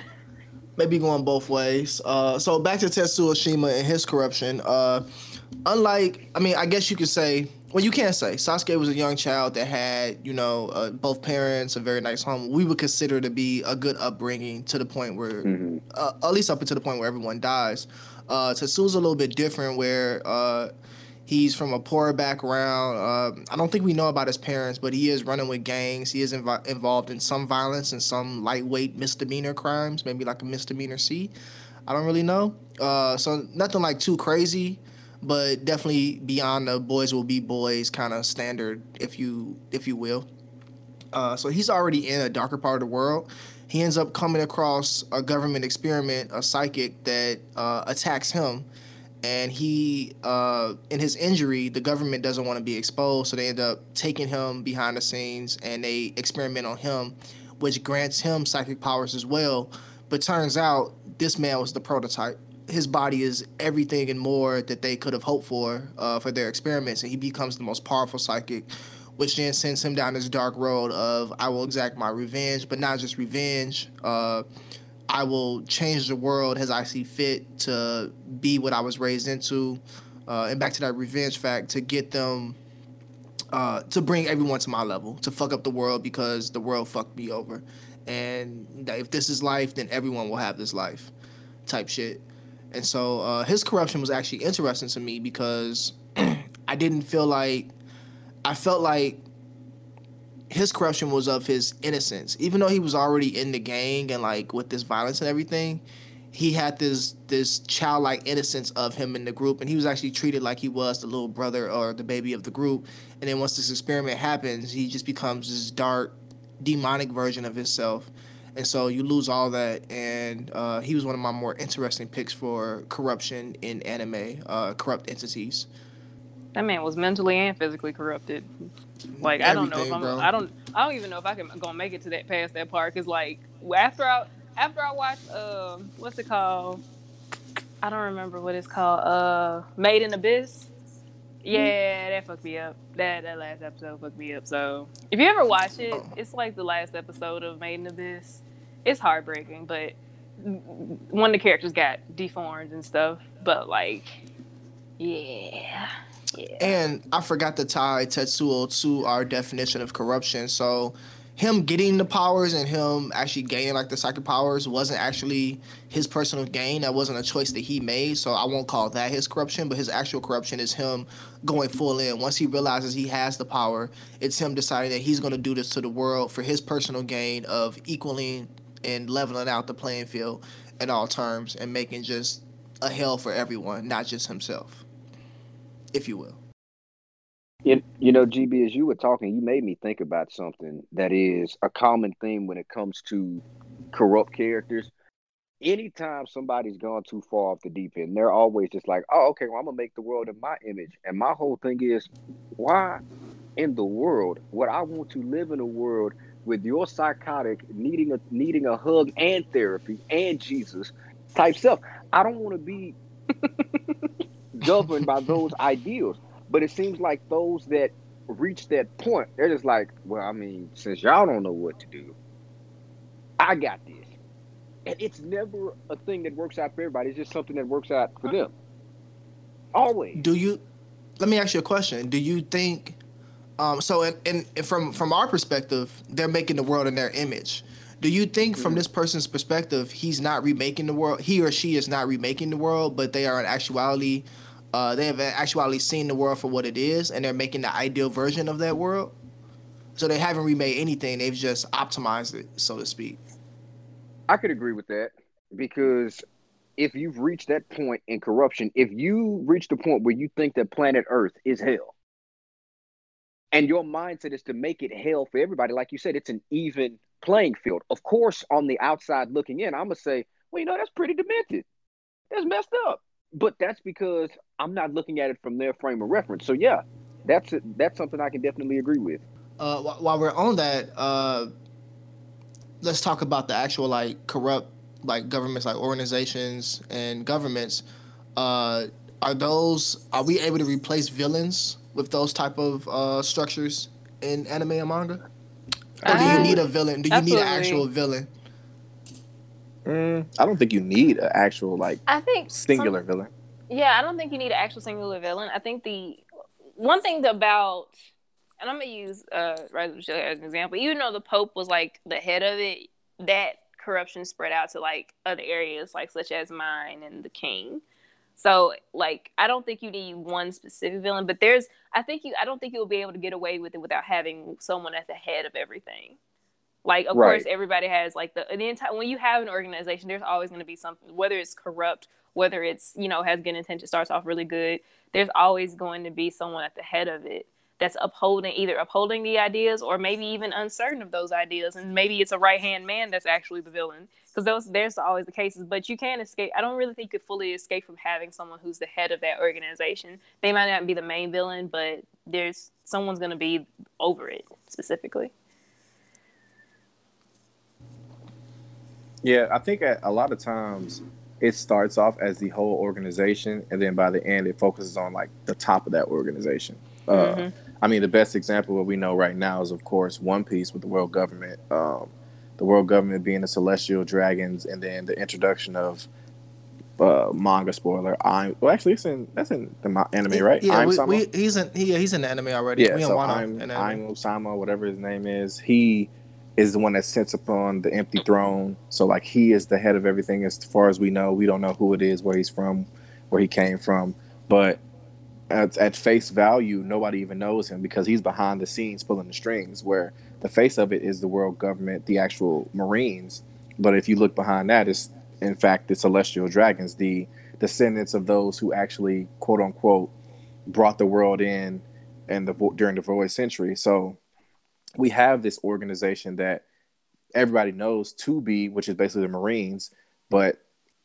may be going both ways. Uh, so back to Tetsuo Shima and his corruption. Uh, unlike, I mean, I guess you could say, well, you can't say Sasuke was a young child that had, you know, uh, both parents, a very nice home. We would consider to be a good upbringing to the point where, hmm uh, at least up until the point where everyone dies. Uh, Tetsuo's a little bit different, where uh, he's from a poor background. Uh, I don't think we know about his parents, but he is running with gangs. He is invo- involved in some violence and some lightweight misdemeanor crimes, maybe like a misdemeanor C. I don't really know. Uh, so nothing like too crazy, but definitely beyond the boys will be boys kind of standard, if you if you will. Uh, so he's already in a darker part of the world. He ends up coming across a government experiment, a psychic that uh, attacks him, and he, uh, in his injury, the government doesn't want to be exposed, so they end up taking him behind the scenes and they experiment on him, which grants him psychic powers as well. But turns out this man was the prototype. His body is everything and more that they could have hoped for uh, for their experiments, and he becomes the most powerful psychic which then sends him down this dark road of I will exact my revenge, but not just revenge. Uh, I will change the world as I see fit to be what I was raised into, uh, and back to that revenge fact to get them uh, to bring everyone to my level, to fuck up the world because the world fucked me over, and if this is life, then everyone will have this life, type shit. And so uh, his corruption was actually interesting to me because I didn't feel like I felt like his corruption was of his innocence. Even though he was already in the gang and like with this violence and everything, he had this this childlike innocence of him in the group and he was actually treated like he was the little brother or the baby of the group. And then once this experiment happens, he just becomes this dark, demonic version of himself. And so you lose all that, and uh, he was one of my more interesting picks for corruption in anime, uh, corrupt entities. That man was mentally and physically corrupted. Like I don't know if I'm. bro. I don't. I don't even know if I can gonna make it to that past that part. Cause like after I after I watched um what's it called? I don't remember what it's called. Uh, Made in Abyss. Yeah, that fucked me up. That that last episode fucked me up. So if you ever watch it, it's like the last episode of Made in Abyss. It's heartbreaking, but one of the characters got deformed and stuff, but like, yeah. And I forgot to tie Tetsuo to our definition of corruption. So him getting the powers and him actually gaining like the psychic powers wasn't actually his personal gain. That wasn't a choice that he made. So I won't call that his corruption, but his actual corruption is him going full in. Once he realizes he has the power, it's him deciding that he's going to do this to the world for his personal gain of equaling and leveling out the playing field in all terms and making just a hell for everyone, not just himself, if you will. You, you know, GB, as you were talking, you made me think about something that is a common theme when it comes to corrupt characters. Anytime somebody's gone too far off the deep end, they're always just like, oh, okay, well, I'm going to make the world in my image. And my whole thing is, why in the world would I want to live in a world with your psychotic needing a needing a hug and therapy and Jesus type stuff? I don't want to be governed by those ideals. But it seems like those that reach that point, they're just like, well, I mean, since y'all don't know what to do, I got this. And it's never a thing that works out for everybody. It's just something that works out for them. Always. Do you? Let me ask you a question. Do you think? Um, so, and, in, from from our perspective, they're making the world in their image. Do you think, from this person's perspective, he's not remaking the world? He or she is not remaking the world, but they are in actuality uh, they have actually seen the world for what it is, and they're making the ideal version of that world. So they haven't remade anything; they've just optimized it, so to speak. I could agree with that because if you've reached that point in corruption, if you reach the point where you think that planet Earth is hell, and your mindset is to make it hell for everybody, like you said, it's an even playing field. Of course, on the outside looking in, I'm gonna say, well, you know, that's pretty demented. That's messed up but that's because I'm not looking at it from their frame of reference. So yeah, that's that's something I can definitely agree with. Uh, while we're on that, uh, let's talk about the actual like corrupt like governments, like organizations and governments. Uh, are those are we able to replace villains with those type of uh, structures in anime and manga? Or do you need a villain? Do you Absolutely. need an actual villain? Mm, I don't think you need an actual like I think singular some, villain. Yeah, I don't think you need an actual singular villain. I think the one thing about and I'm gonna use uh Rise of the Shield as an example. Even though the Pope was like the head of it, that corruption spread out to like other areas, like such as Myne and the King. So like I don't think you need one specific villain, but there's I think you I don't think you'll be able to get away with it without having someone at the head of everything. Like, of right. course, everybody has like the the entire. When you have an organization, there's always going to be something, whether it's corrupt, whether it's you know has good intention, starts off really good. There's always going to be someone at the head of it that's upholding either upholding the ideas or maybe even uncertain of those ideas, and maybe it's a right hand man that's actually the villain. Because those there's always the cases, but you can't escape. I don't really think you could fully escape from having someone who's the head of that organization. They might not be the main villain, but there's someone's going to be over it specifically. Yeah, I think a lot of times it starts off as the whole organization, and then by the end, it focuses on like the top of that organization. Uh, mm-hmm. Uh, I mean, the best example what we know right now is, of course, One Piece with the world government. Um, the world government being the celestial dragons, and then the introduction of uh, manga spoiler. I'm well, actually, it's in that's in the anime, right? Yeah, I'm we, we, he's in he, he's in the anime already. Yeah, we so I'm, I'm Osama, whatever his name is. He is the one that sits upon the empty throne. So like he is the head of everything as far as we know. We don't know who it is, where he's from, where he came from, but at, at face value, nobody even knows him because he's behind the scenes pulling the strings. Where the face of it is the world government, the actual Marines. But if you look behind that, it's in fact the celestial dragons, the descendants of those who actually quote unquote brought the world in and the during the void century. So we have this organization that everybody knows to be, which is basically the Marines, but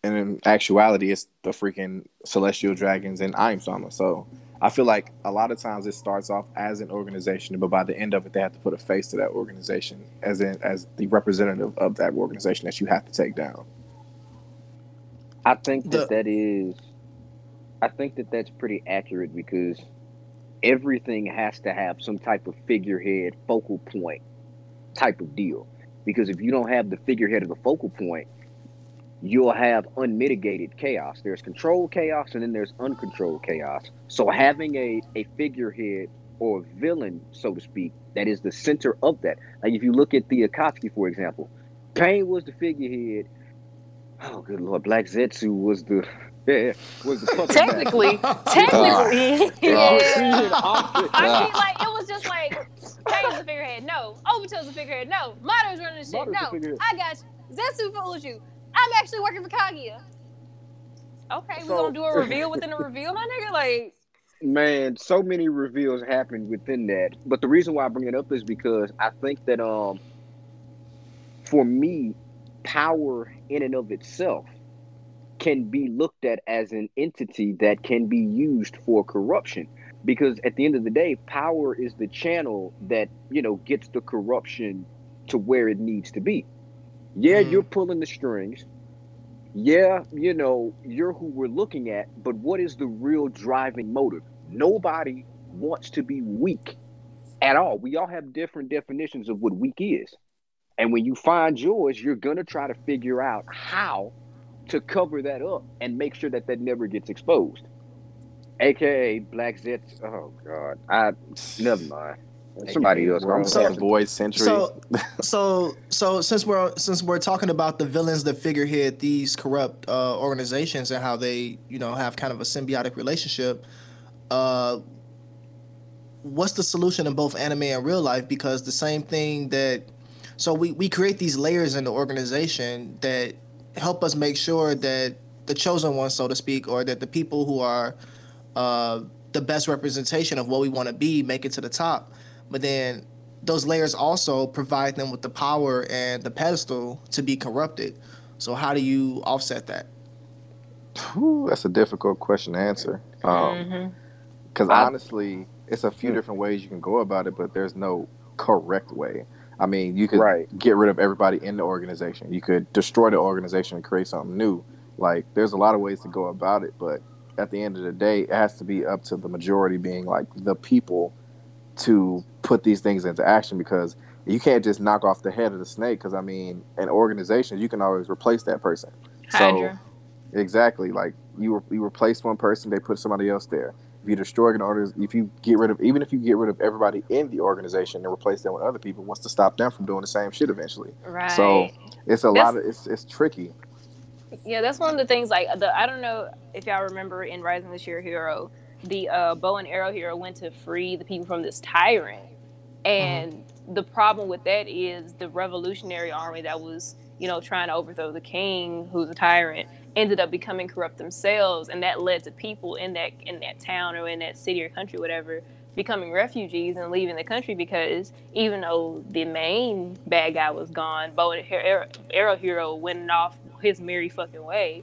in actuality, it's the freaking Celestial Dragons and Im Sama. So I feel like a lot of times it starts off as an organization, but by the end of it, they have to put a face to that organization as in as the representative of that organization that you have to take down. I think that the, that is, I think that that's pretty accurate because everything has to have some type of figurehead, focal point type of deal. Because if you don't have the figurehead of the focal point, you'll have unmitigated chaos. There's controlled chaos and then there's uncontrolled chaos. So having a, a figurehead or villain, so to speak, that is the center of that. Like if you look at the Akatsuki, for example, Pain was the figurehead. Oh, good lord, Black Zetsu was the yeah, was the puppet master. Technically, technically, yeah. Ah. I mean, like it was just like Pain's the figurehead. No, Obito's the figurehead. No, Madara's running the shit. Madara's No. I got you. Zetsu fooled you. I'm actually working for Kaguya. Okay, So- we're gonna do a reveal within a reveal, my nigga. Like, Man, so many reveals happened within that. But the reason why I bring it up is because I think that um for me, power in and of itself can be looked at as an entity that can be used for corruption. Because at the end of the day, power is the channel that, you know, gets the corruption to where it needs to be. Yeah, Mm. you're pulling the strings. Yeah, you know, you're who we're looking at, but what is the real driving motive? Nobody wants to be weak at all. We all have different definitions of what weak is. And when you find yours, you're going to try to figure out how to cover that up and make sure that that never gets exposed. AKA Black Zet. Oh, God. I Never mind. Somebody else. I'm So- passing. Void Century. So, so, so since we're since we're talking about the villains that figurehead these corrupt uh, organizations and how they, you know, have kind of a symbiotic relationship, uh, what's the solution in both anime and real life? Because the same thing that, so we we create these layers in the organization that help us make sure that the chosen ones, so to speak, or that the people who are uh, the best representation of what we want to be make it to the top. But then those layers also provide them with the power and the pedestal to be corrupted. So how do you offset that? Whew, that's a difficult question to answer. Um, mhm. Because honestly, it's a few Hmm. different ways you can go about it, but there's no correct way. I mean, you could Right. get rid of everybody in the organization. You could destroy the organization and create something new. Like, there's a lot of ways to go about it, but at the end of the day, it has to be up to the majority, being like the people, to put these things into action. Because you can't just knock off the head of the snake. Because I mean, an organization, you can always replace that person. Hydra. Exactly. Like you, re- you replace one person, they put somebody else there. If you destroy an order, if you get rid of, even if you get rid of everybody in the organization and replace them with other people, what's to stop them from doing the same shit eventually? right. So it's a That's- lot of, it's it's tricky. Yeah, that's one of the things. Like the I don't know if y'all remember in Rising the Shield Hero, the uh, bow and arrow hero went to free the people from this tyrant, and the problem with that is the revolutionary army that was you know trying to overthrow the king, who's a tyrant, ended up becoming corrupt themselves, and that led to people in that in that town or in that city or country, whatever, becoming refugees and leaving the country because even though the main bad guy was gone, bow and arrow hero went off his merry fucking way.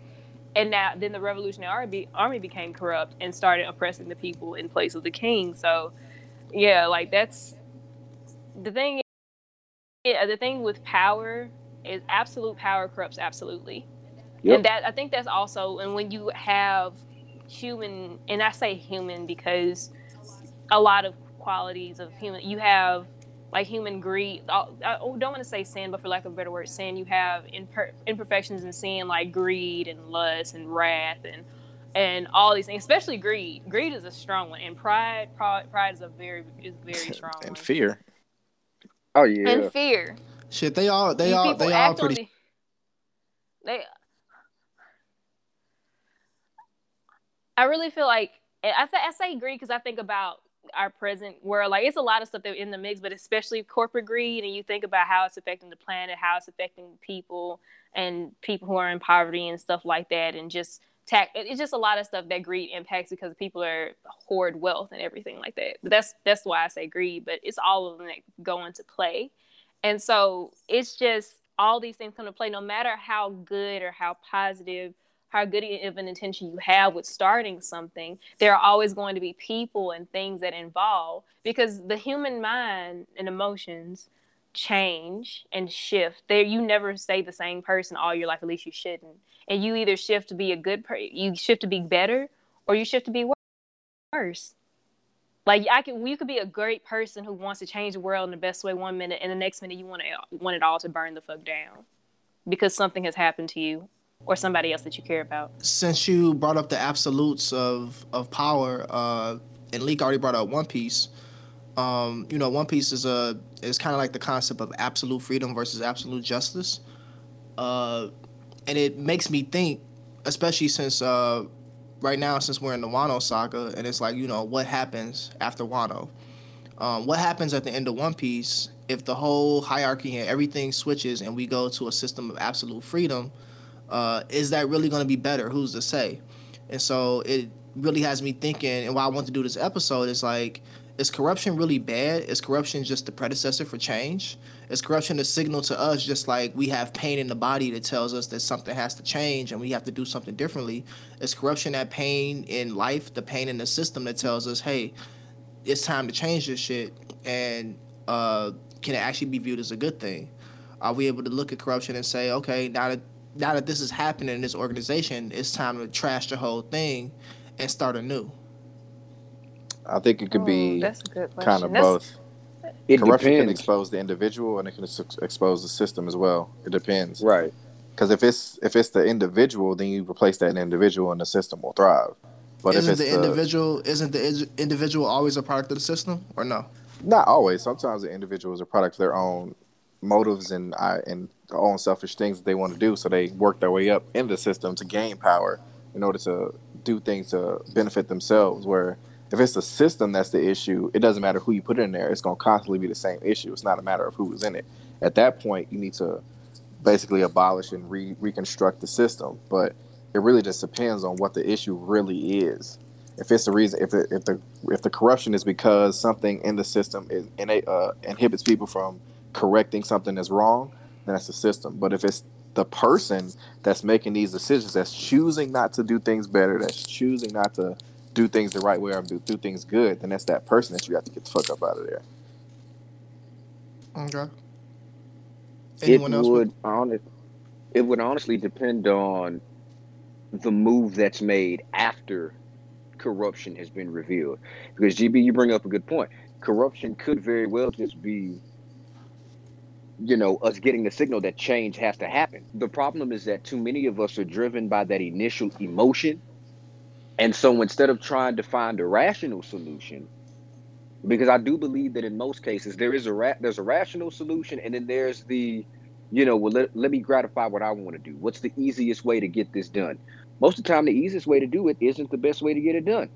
And now, then the Revolutionary Army, army became corrupt and started oppressing the people in place of the king. So, yeah, like that's the thing. Yeah, the thing with power is absolute power corrupts absolutely, Yep. and that I think that's also. And when you have human, and I say human because a lot of qualities of human, you have like human greed. I I don't want to say sin, but for lack of a better word, sin. You have imper- imperfections in sin, like greed and lust and wrath and and all these things. Especially greed. Greed is a strong one, and pride. Pride, pride is a very is very strong and one. fear. Oh yeah. And fear. Shit, they all they These all they all pretty. the- They. I really feel like I say I say greed because I think about our present world. Like it's a lot of stuff that in the mix, but especially corporate greed, and you think about how it's affecting the planet, how it's affecting people and people who are in poverty and stuff like that, and just tax. It's just a lot of stuff that greed impacts because people are hoard wealth and everything like that. But that's that's why I say greed. But it's all of them that go into play, and so it's just all these things come to play. No matter how good or how positive how good of an intention you have with starting something, there are always going to be people and things that involve because the human mind and emotions change and shift. There, you never stay the same person all your life. At least you shouldn't. And you either shift to be a good person, you shift to be better, or you shift to be worse. Like I could, you could be a great person who wants to change the world in the best way one minute, and the next minute you want to want it all to burn the fuck down because something has happened to you or somebody else that you care about. Since you brought up the absolutes of of power, uh, and Leak already brought up One Piece. Um, you know, One Piece is a is kind of like the concept of absolute freedom versus absolute justice. Uh, and it makes me think, especially since uh, right now, since we're in the Wano saga, and it's like you know what happens after Wano. Um, what happens at the end of One Piece if the whole hierarchy and everything switches and we go to a system of absolute freedom? Uh, is that really going to be better? Who's to say? And so it really has me thinking. And why I want to do this episode is like, is corruption really bad? Is corruption just the predecessor for change? Is corruption a signal to us just like we have pain in the body that tells us that something has to change and we have to do something differently? Is corruption that pain in life, the pain in the system that tells us, hey, it's time to change this shit and uh, can it actually be viewed as a good thing are we able to look at corruption and say okay now that now that this is happening in this organization it's time to trash the whole thing and start anew I think it could Oh, be that's a good kind of. That's- both. It Corruption can expose the individual, and it can ex- expose the system as well. It depends. Right. Because if it's if it's the individual, then you replace that individual, and the system will thrive. But isn't if the it's the, individual isn't the individual always a product of the system or no not always, sometimes the individual is a product of their own motives and uh, and own selfish things that they want to do. So they work their way up in the system to gain power in order to do things to benefit themselves. Where if it's the system that's the issue, it doesn't matter who you put in there. It's going to constantly be the same issue. It's not a matter of who is in it. At that point, you need to basically abolish and re- reconstruct the system. But it really just depends on what the issue really is. If it's the reason, if the if the if the corruption is because something in the system is in a, uh, inhibits people from correcting something that's wrong, then that's the system. But if it's the person that's making these decisions, that's choosing not to do things better, that's choosing not to do things the right way or do, do things good, then that's that person that you have to get the fuck up out of there. okay It else would honest, it would honestly depend on the move that's made after corruption has been revealed. Because GB, you bring up a good point. Corruption could very well just be, you know, us getting the signal that change has to happen. The problem is that too many of us are driven by that initial emotion. And so instead of trying to find a rational solution, because I do believe that in most cases there is a ra- there's a rational solution, and then there's the, you know, well let, let me gratify what I want to do. What's the easiest way to get this done? Most of the time, the easiest way to do it isn't the best way to get it done.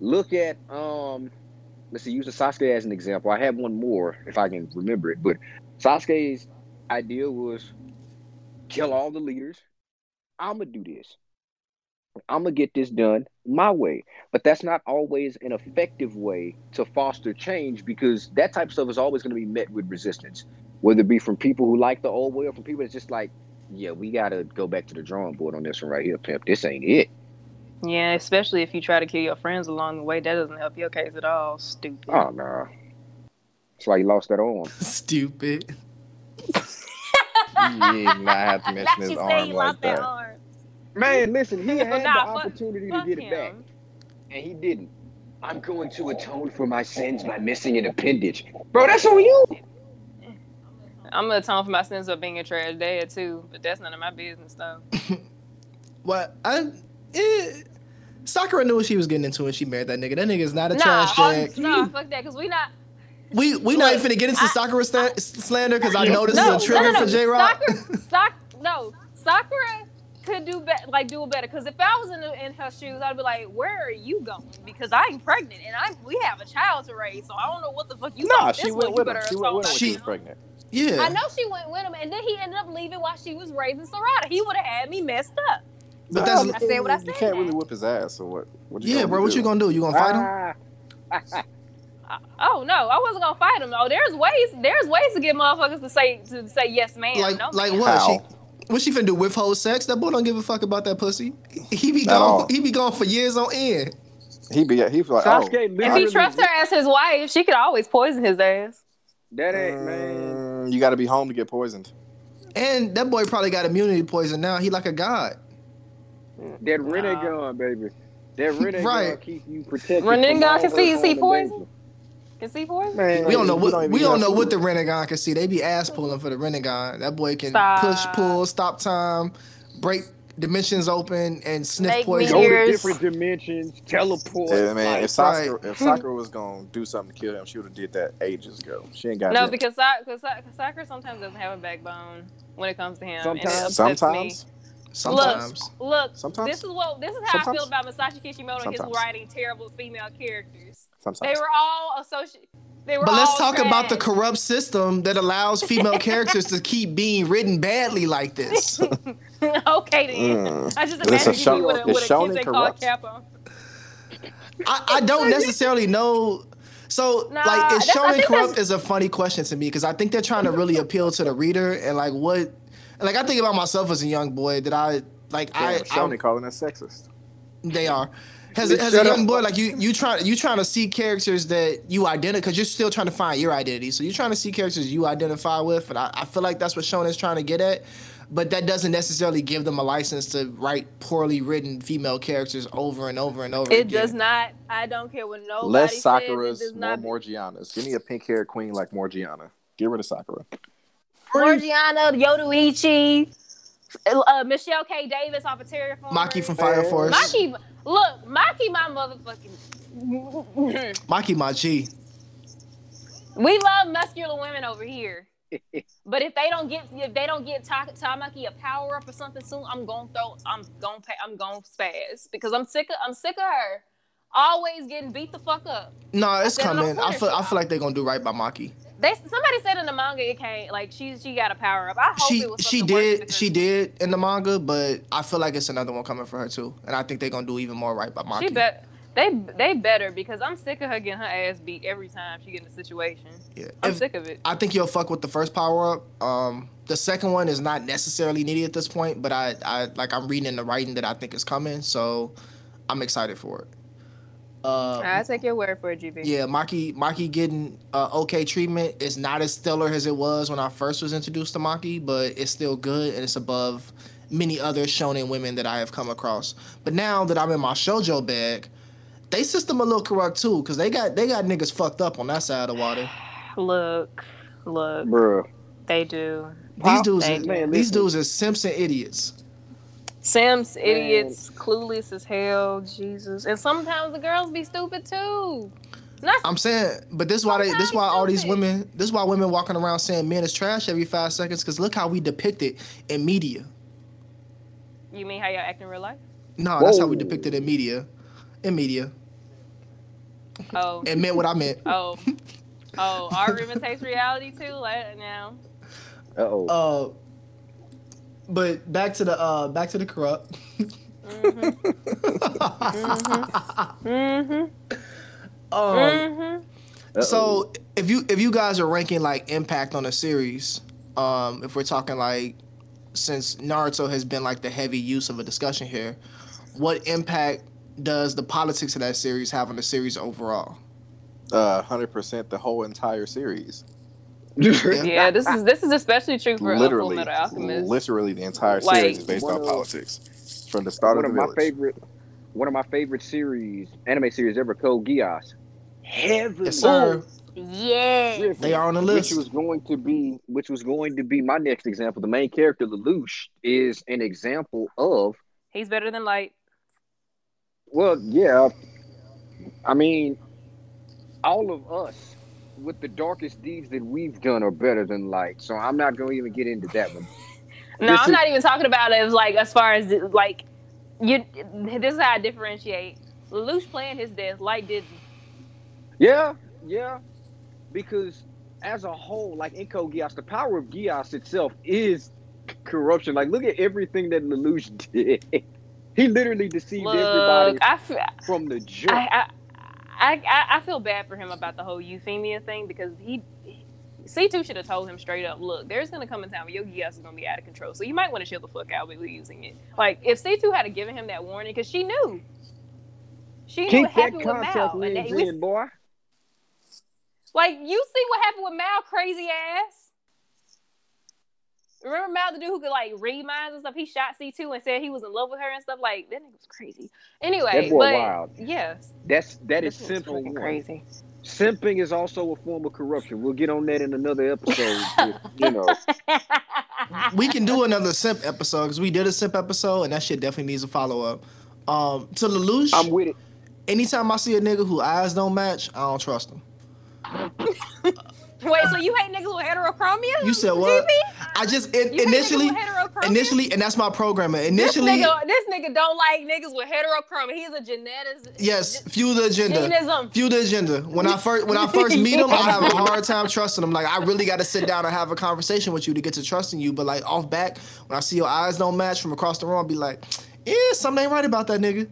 Look at um, let's see, use the Sasuke as an example. I have one more if I can remember it, but Sasuke's idea was kill all the leaders. I'm gonna do this. I'm gonna get this done my way. But that's not always an effective way to foster change because that type of stuff is always gonna be met with resistance, whether it be from people who like the old way or from people that's just like, yeah, we gotta go back to the drawing board on this one right here, pimp. This ain't it. Yeah, especially if you try to kill your friends along the way, that doesn't help your case at all. Stupid. Oh no. That's why he lost that arm. stupid You did not have to mention his arm you like lost that that. arm. Man, listen, he had the Nah, fuck- opportunity to Fuck get it back. him. and he didn't. I'm going to atone for my sins by missing an appendage. Bro, that's on you. I'm gonna atone for my sins of being a trash dad too, but that's none of my business though. what i eh, sakura knew what she was getting into when she married that nigga that nigga is not a Nah, trash all- jag nah, fuck that, cause we not. We we not Look, even finna get into I- sakura sta- slander because i know this no, is a trigger no, no, for no. j-rock Sakura, Sak- no, Sakura could do better, like do it better. Cause if I was in, the, in her shoes, I'd be like, "Where are you going?" Because I'm pregnant and I we have a child to raise, so I don't know what the fuck you. Nah, thought she this went one, with him. She went with him she She- was pregnant. yeah I know she went with him, and then he ended up leaving while she was raising Sarada. He would have had me messed up. But that's- I said what I said. You can't really whip his ass. So what? what yeah gonna bro what do? you gonna do you gonna fight him Ah. Oh no, I wasn't gonna fight him. Oh, there's ways. There's ways to get motherfuckers to say to say yes, man. like no, like ma'am. what How? she what she finna do withhold sex that boy don't give a fuck about that pussy he be At gone all. he be gone for years on end He be he feel like Sasuke oh, If literally. he trusts her as his wife, she could always poison his ass. That ain't man. mm, you got to be home to get poisoned. and that boy probably got immunity poison now he like a god That Rinnegan, baby. That Rinnegan Right. keep you protected. Rinnegan from all can see- harm see poison? Danger. Can see poison? Man, We don't know what don't we don't know know what the. Rinnegan can see. They be ass pulling for the Rinnegan. That boy can Stop. push, pull, stop time, break dimensions open and sniff Make poison. Go to different dimensions, teleport. Yeah, man. like, If Sakura, if Sakura was gonna do something to kill him, she would have did that ages ago. She ain't got No, that. because Sa- cause Sa- Sakura sometimes doesn't have a backbone when it comes to him. and it Sometimes. me. Sometimes, Sometimes. Look, Sometimes. this is what this is how I feel about Masashi Kishimoto and his writing terrible female characters. They were all associated. They were But let's all talk about the corrupt system that allows female characters to keep being written badly like this. okay then. Mm. I just Is this a imagine show- you with a, is with a kid they call corrupt? Capo. I, I don't necessarily know. So, Nah, like, is that's- showing corrupt is a funny question to me because I think they're trying to really appeal to the reader and like what, like I think about myself as a young boy that I like I, Damn, Shonen I calling us sexist. they are. As, Shut a- as a young boy, like you, you try, you trying to see characters that you identify because you're still trying to find your identity. So you're trying to see characters you identify with, and I, I feel like that's what Shonen's trying to get at. But that doesn't necessarily give them a license to write poorly written female characters over and over and over It again. does not. I don't care what nobody Less. Sakuras, it does more not. Morgianas. Give me a pink haired queen like Morgiana. Get rid of Sakura. Morgiana, Yoruichi, uh, Michelle K. Davis off of Terra Formars. Maki from Fire Force. Maki, look, Maki, my motherfucking. Maki my G. we love muscular women over here. But if they don't get if they don't get Ta- Tamaki a power up or something soon, I'm gonna throw I'm gonna pay, I'm gonna spaz because I'm sick of I'm sick of her always getting beat the fuck up. No, it's said it on coming. I feel I feel like they're gonna do right by Maki. They somebody said in the manga it can't like she she got a power up. I hope She it was she did she did in the manga, but I feel like it's another one coming for her too, and I think they're gonna do even more right by Maki. She bet they they better because I'm sick of her getting her ass beat every time she get in a situation. Yeah. I'm If- sick of it. I think you'll fuck with the first power up. Um, the second one is not necessarily needed at this point, but I, I like I'm reading in the writing that I think is coming, so I'm excited for it. Uh, I take your word for it, GB. yeah, Maki Maki getting uh, okay treatment is not as stellar as it was when I first was introduced to Maki, but it's still good and it's above many other shonen women that I have come across. But now that I'm in my shojo bag, they system a little corrupt too, cause they got they got niggas fucked up on that side of the water. Look, look, Bruh. they do. These dudes, are, Man, these dudes are Simpson idiots. Sims, idiots, clueless as hell, Jesus. And sometimes the girls be stupid too. Not I'm saying, but this is why they, this why all these women, this is why women walking around saying men is trash every five seconds. Cause look how we depict it in media. you mean how y'all act in real life? No, that's how we depict it in media. In media, Oh, it meant what I meant. oh, oh. Our imitates reality too. Like now. Uh oh. Uh, but back to the uh, back to the corrupt. Mm-hmm. Mm-hmm. Um, mm-hmm. So if you if you guys are ranking like impact on a series, um, if we're talking like since Naruto has been like the heavy use of a discussion here, what impact does the politics of that series have on the series overall? Uh, hundred percent the whole entire series. Yeah, this is this is especially true for literally, Full Metal Alchemist. literally the entire Like- series is based One on of- politics from the start one of of my village. favorite, one of my favorite series, anime series ever, Code Geass. Heavily Yes, sir. Yeah. driven, They are on the list. Which was going to be, which was going to be my next example. The main character, Lelouch, is an example of. He's better than Light. Well, yeah. I mean, all of us with the darkest deeds that we've done are better than Light. So I'm not going to even get into that one. No, This I'm is- not even talking about it as like as far as like you. This is how I differentiate. Lelouch playing his death, Light didn't. Yeah, yeah. Because as a whole, like in Code Geass, the power of Geass itself is corruption. Like, look at everything that Lelouch did. he literally deceived everybody Look, I, feel, from the jump. I, I, I, I, I feel bad for him about the whole euphemia thing because he. C2 should have told him straight up, look, there's gonna come a time where your Geass is gonna be out of control. So you might want to chill the fuck out with using it. Like if C2 had given him that warning, because she knew. She knew Keep what that happened with Mao. And we- in, boy. Like you see what happened with Mao, crazy ass. Remember Mao, the dude who could like read minds and stuff? He shot C two and said he was in love with her and stuff. Like that nigga was crazy. Anyway, That boy but wild. yes, That's that is this was simping. crazy. Simping is also a form of corruption. We'll get on that in another episode. if, you know, we can do another simp episode because we did a simp episode and that shit definitely needs a follow up. Um, to Lelouch, I'm with it. anytime I see a nigga who eyes don't match, I don't trust him. Wait, so you hate niggas with heterochromia? You said what? I just it, initially, niggas with heterochromia? initially, and that's my programmer. this Initially, nigga, this nigga don't like niggas with heterochromia. He's a geneticist. yes, fuel the agenda. Genism. Fuel the agenda. When I first when I first meet him, I have a hard time trusting him. Like I really got to sit down and have a conversation with you to get to trusting you. But like off back, when I see your eyes don't match from across the room, I'll be like, yeah, something ain't right about that nigga.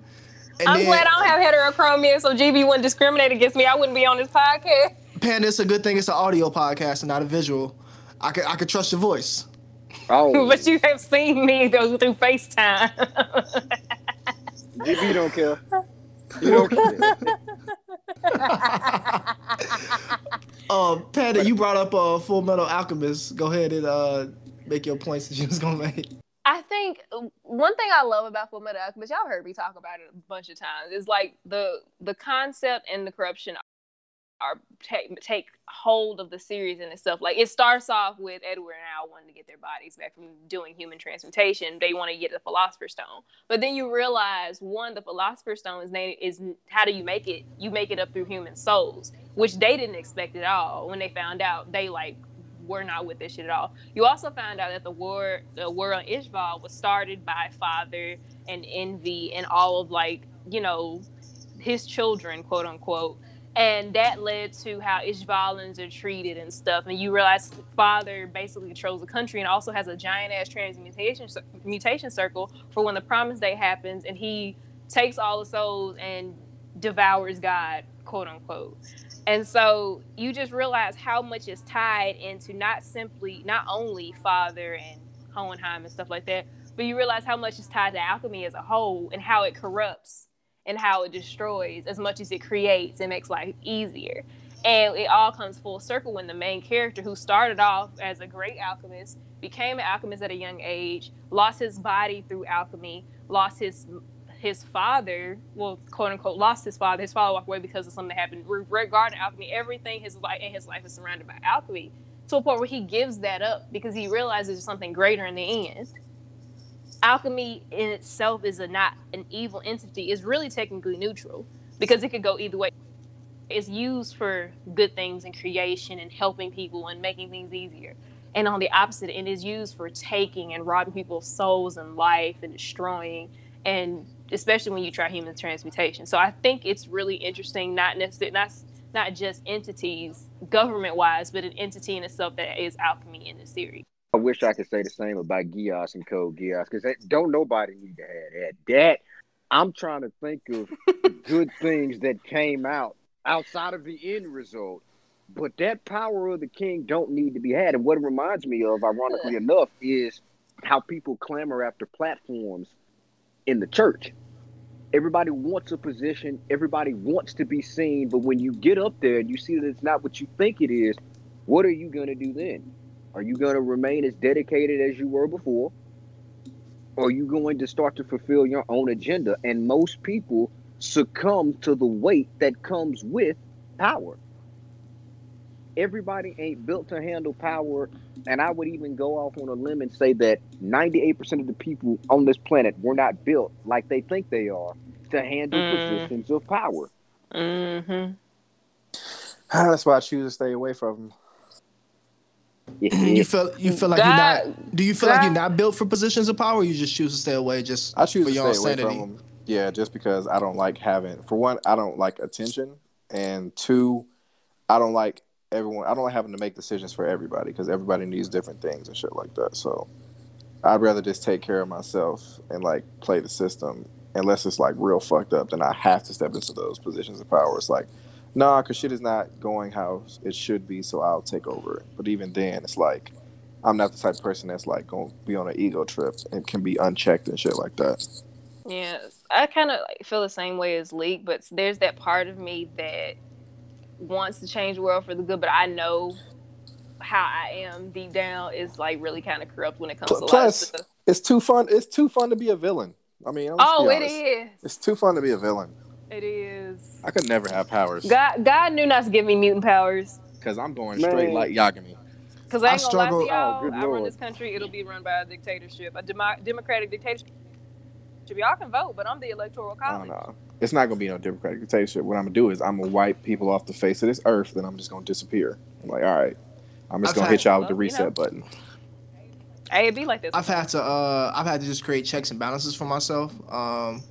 And I'm then, glad I don't have heterochromia, so GB wouldn't discriminate against me. I wouldn't be on this podcast. Panda, it's a good thing it's an audio podcast and not a visual. I could I could trust your voice. Oh, but you have seen me though through FaceTime. GB you don't care. You don't care. Um, Panda, you brought up uh, Full Metal Alchemist. Go ahead and uh, make your points that you was gonna make. I think uh, one thing I love about Full Metal Alchemist, y'all heard me talk about it a bunch of times, is like the the concept and the corruption are take take hold of the series in itself. Like it starts off with Edward and Al wanting to get their bodies back from doing human transmutation. They want to get the Philosopher's Stone, but then you realize one, the Philosopher's Stone is named is how do you make it? You make it up through human souls, which they didn't expect at all. When they found out, they like were not with this shit at all. You also found out that the war the war on Ishval was started by Father and Envy and all of like you know his children, quote unquote. And that led to how Ishvalans are treated and stuff. And you realize Father basically controls the country and also has a giant ass transmutation mutation circle for when the Promise Day happens, and he takes all the souls and devours God, quote unquote. And so you just realize how much is tied into not simply, not only Father and Hohenheim and stuff like that, but you realize how much is tied to alchemy as a whole and how it corrupts and how it destroys as much as it creates and makes life easier. And it all comes full circle when the main character, who started off as a great alchemist, became an alchemist at a young age, lost his body through alchemy, lost his his father, well, quote unquote, lost his father. His father walked away because of something that happened Re- regarding alchemy. Everything his life in his life is surrounded by alchemy to a point where he gives that up because he realizes there's something greater in the end. Alchemy in itself is a not an evil entity. It's really technically neutral because it could go either way. It's used for good things and creation and helping people and making things easier. And on the opposite, end, is used for taking and robbing people's souls and life and destroying and especially when you try human transmutation. So I think it's really interesting, not necessarily not not just entities government wise, but an entity in itself that is alchemy in the series. I wish I could say the same about Geass and Code Geass because don't nobody need to have that. That I'm trying to think of good things that came out outside of the end result. But that power of the king don't need to be had. And what it reminds me of, ironically enough, is how people clamor after platforms in the church. Everybody wants a position, everybody wants to be seen, but when you get up there and you see that it's not what you think it is, what are you going to do then? Are you going to remain as dedicated as you were before? Or are you going to start to fulfill your own agenda? And most people succumb to the weight that comes with power. Everybody ain't built to handle power. And I would even go off on a limb and say that 98% of the people on this planet were not built like they think they are to handle Mm. positions of power. Mm-hmm. That's why I choose to stay away from them. You feel you feel like God- you're not. Do you feel like you're not built for positions of power? Or you just choose to stay away just I choose for to your stay own away sanity. from them. Yeah, just because I don't like having. For one, I don't like attention, and two, I don't like everyone. I don't like having to make decisions for everybody because everybody needs different things and shit like that. So, I'd rather just take care of myself and like play the system. Unless it's like real fucked up, then I have to step into those positions of power. It's like, nah, because shit is not going how it should be, so I'll take over it. But even then, it's like, I'm not the type of person that's like going to be on an ego trip and can be unchecked and shit like that. Yes, I kind of like, feel the same way as Leak, but there's that part of me that wants to change the world for the good, but I know how I am deep down is like really kind of corrupt when it comes Pl- to plus, it's too fun. It's too fun to be a villain. I mean, Oh, it is. It's too fun to be a villain. It is. I could never have powers God, God knew not to give me mutant powers. because I'm going Man. straight like Yagami. Because I I ain't gonna lie struggle- to y'all, Oh, good I run this country, it'll be run by a dictatorship, a demo- democratic dictatorship. Y'all can vote, but I'm the electoral I college. don't know. It's not gonna be no democratic dictatorship. What I'm gonna do is I'm gonna wipe people off the face of this earth, then I'm just gonna disappear. I'm like, all right, I'm just I've gonna hit y'all with the well, you reset know. button. Hey, it'd be like this. I've had to uh I've had to just create checks and balances for myself. Um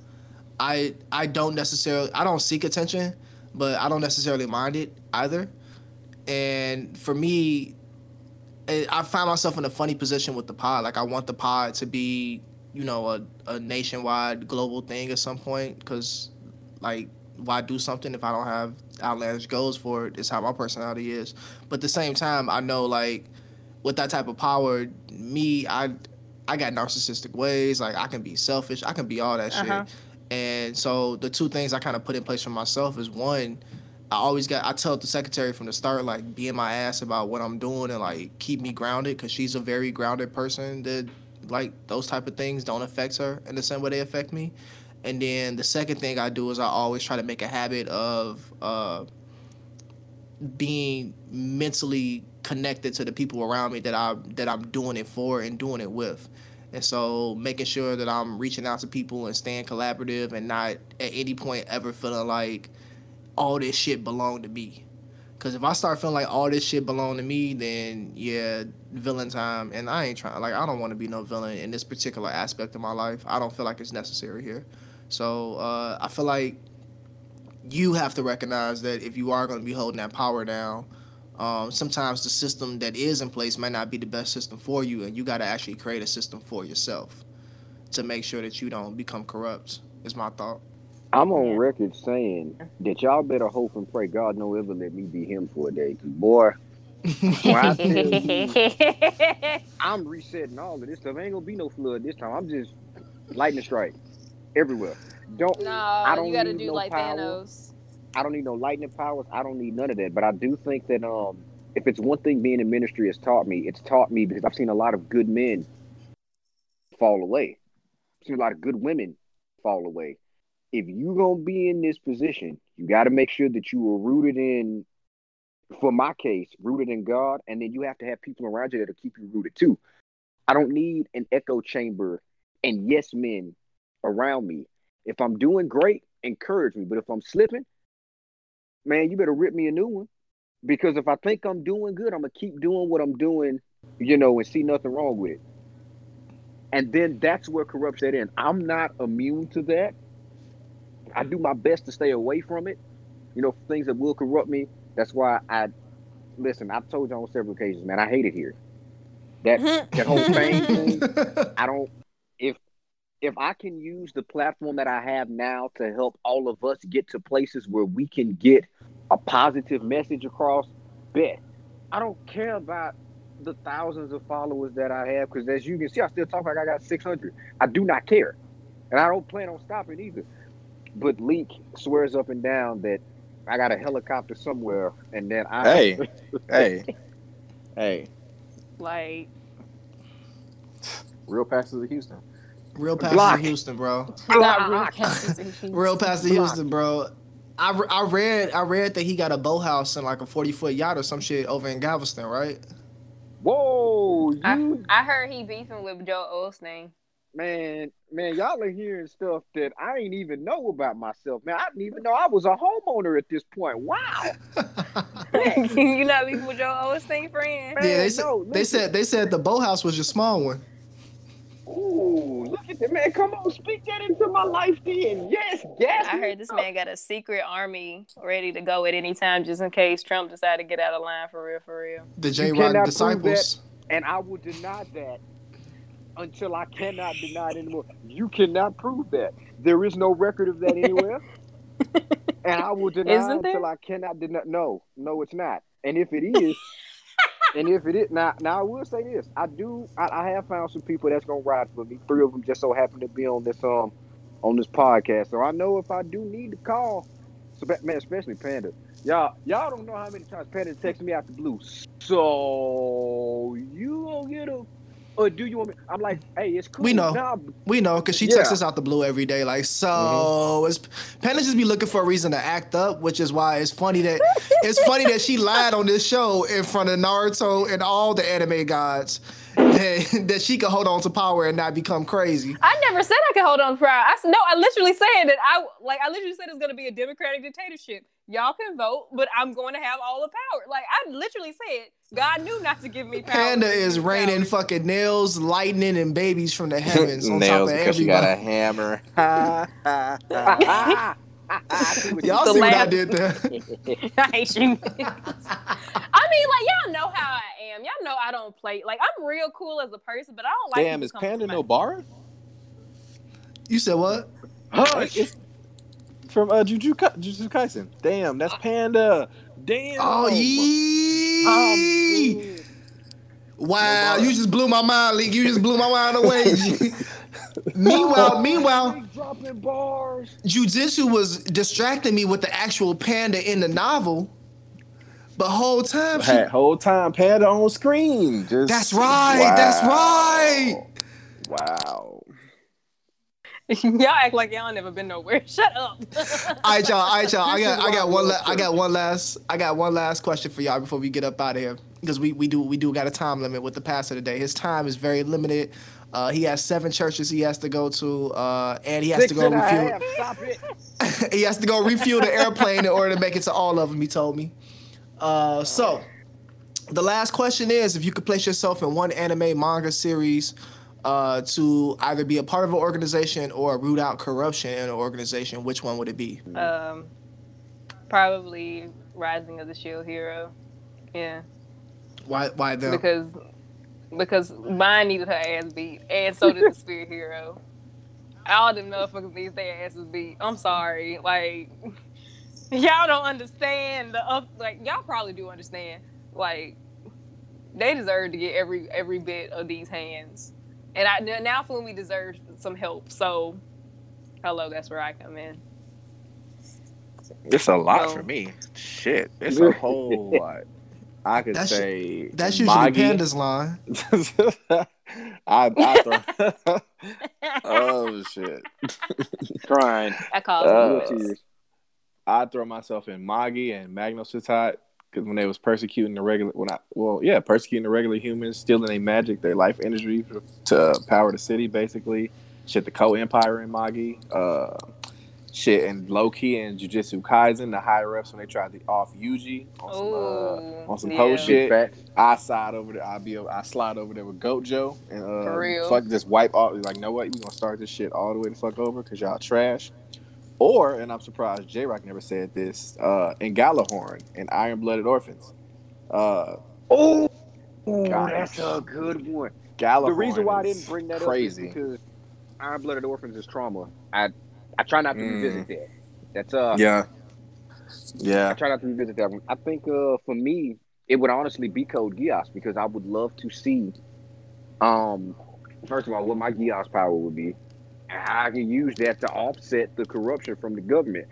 I I don't necessarily I don't seek attention, but I don't necessarily mind it either. And for me, it, I find myself in a funny position with the pod. Like I want the pod to be, you know, a, a nationwide global thing at some point because like why do something if I don't have outlandish goals for it? It's how my personality is. But at the same time, I know like with that type of power, me, I I got narcissistic ways. Like I can be selfish. I can be all that Uh-huh. shit. And so the two things I kind of put in place for myself is one, I always got I tell the secretary from the start like be in my ass about what I'm doing and like keep me grounded because she's a very grounded person that like those type of things don't affect her in the same way they affect me. And then the second thing I do is I always try to make a habit of uh, being mentally connected to the people around me that I that I'm doing it for and doing it with. And so making sure that I'm reaching out to people and staying collaborative and not at any point ever feeling like all this shit belong to me. Cause if I start feeling like all this shit belong to me, then yeah, villain time. And I ain't trying like I don't want to be no villain in this particular aspect of my life. I don't feel like it's necessary here. So uh, I feel like you have to recognize that if you are going to be holding that power down, um, sometimes the system that is in place might not be the best system for you, and you got to actually create a system for yourself to make sure that you don't become corrupt. Is my thought. I'm on record saying that y'all better hope and pray God don't ever let me be him for a day. Cause boy, I tell you, I'm resetting all of this stuff. Ain't gonna be no flood this time. I'm just lightning strike everywhere. Don't no, I don't you got to do no like power. Thanos. I don't need no lightning powers. I don't need none of that. But I do think that um, if it's one thing being in ministry has taught me, it's taught me because I've seen a lot of good men fall away. I've seen a lot of good women fall away. If you're gonna be in this position, you got to make sure that you are rooted in. For my case, rooted in God, and then you have to have people around you that'll keep you rooted too. I don't need an echo chamber and yes men around me. If I'm doing great, encourage me. But if I'm slipping, man, you better rip me a new one. Because if I think I'm doing good, I'm gonna keep doing what I'm doing, you know, and see nothing wrong with it. And then that's where corruption set in. I'm not immune to that. I do my best to stay away from it. You know, things that will corrupt me. That's why I listen. I've told you on several occasions, man. I hate it here. That mm-hmm. that whole thing. I don't if I can use the platform that I have now to help all of us get to places where we can get a positive message across, bet. I don't care about the thousands of followers that I have because as you can see, I still talk like I got 600. I do not care. And I don't plan on stopping either. But Leak swears up and down that I got a helicopter somewhere and then I Hey, hey, hey. Like, Real pastors of Houston. Real past Block. Houston, bro. not real Block. Kansas Houston. Real past Block. Houston, bro. I, I read I read that he got a boathouse and like a forty foot yacht or some shit over in Galveston, right? Whoa, I, you I heard he beefing with Joel Osteen. man, man, y'all are hearing stuff that I ain't even know about myself. Man, I didn't even know I was a homeowner at this point. Wow. you not beefing with Joel Osteen, friend? yeah, they Man, said no, they said they said the boathouse was your small one. Ooh, look at that man. Come on, speak that into my life then. Yes, yes. I heard this man got a secret army ready to go at any time just in case Trump decided to get out of line for real, for real. The J You Rock cannot prove disciples. And I will deny that until I cannot deny it anymore. You cannot prove that. There is no record of that anywhere. and I will deny Isn't until there? I cannot deny. No, no, it's not. And if it is, and if it is, now, now I will say this: I do, I, I have found some people that's gonna ride for me. Three of them just so happen to be on this um on this podcast, so I know if I do need to call, man, especially Panda. Y'all, y'all don't know how many times Panda texted me out the blue. So you gonna get a or do you want me? I'm like, hey, it's cool. We know. Nah, We know because she Yeah. texts us out the blue every day. Like, so Mm-hmm. it's Panda just be looking for a reason to act up, which is why it's funny that it's funny that she lied on this show in front of Naruto and all the anime gods that, that she could hold on to power and not become crazy. I never said I could hold on for I s- no, I literally said that I like I literally said it's gonna be a democratic dictatorship. Y'all can vote, but I'm going to have all the power. Like I literally said, God knew not to give me power. Panda is raining power. fucking nails, lightning, and babies from the heavens on top Nails of because she got a hammer. I see what Y'all see what I did there? I hate you. I mean, like y'all know how I am. Y'all know I don't play. Like I'm real cool as a person, but I don't like. Damn, is Panda no bar? You said what? Hush. It's from uh, Jujutsu Ka- Jujutsu Kaisen. Damn, that's Panda. Damn. Oh, yee! Um, Wow, you just blew my mind, Leak. You just blew my mind away. meanwhile, meanwhile, Big dropping bars. Jujutsu was distracting me with the actual panda in the novel. But whole time, she, Had whole time Panda on screen. Just that's right, that's right. Wow. y'all act like y'all never been nowhere. Shut up. All right, y'all. All right, y'all. I got, I got one. I La- I got one last. I got one last question for y'all before we get up out of here because we, we do we do got a time limit with the pastor today. His time is very limited. Uh, he has seven churches he has to go to, uh, and he has Six to go refuel. Stop it. he has to go refuel the airplane in order to make it to all of them. He told me. Uh, so, the last question is: If you could place yourself in one anime manga series uh, to either be a part of an organization or root out corruption in an organization, which one would it be? um, probably Rising of the Shield Hero. Yeah, Why? Why them? because because Myne needed her ass beat, and so did the Spear Hero. All them motherfuckers need their asses beat. I'm sorry, like y'all don't understand the up. Like y'all probably do understand. Like they deserve to get every every bit of these hands, and I now Fumi deserves some help. So, hello, that's where I come in. It's a lot No. for me. Shit. It's a whole lot. I could That's- say That's usually Magi. Panda's line. I, I throw, oh shit. Crying. I call Uh, I throw myself in Magi and Magnostadt because when they was persecuting the regular, when I well, yeah, persecuting the regular humans, stealing their magic, their life energy to power the city, basically. Shit, the Kou Empire in Magi. Uh, shit, and Loki and in Jujutsu Kaisen, the higher ups when they tried to off Yuji on some uh, on some yeah. hoe shit. I slide over there. I'll be. I slide over there with Goat Gojo and uh, For real. fuck just wipe off. Like, know what? We gonna start this shit all the way the fuck over because y'all trash. Or, and I'm surprised J Rock never said this. Uh, in Gjallarhorn and Iron Blooded Orphans. Uh, Oh, God. that's a good one. Gjallarhorn. the reason why I didn't bring that crazy. up is because Iron Blooded Orphans is trauma. I I try not to Mm. revisit that. That's uh yeah, yeah. I try not to revisit that one. I think uh for me it would honestly be Code Geass because I would love to see um first of all what my Geass power would be how I can use that to offset the corruption from the government.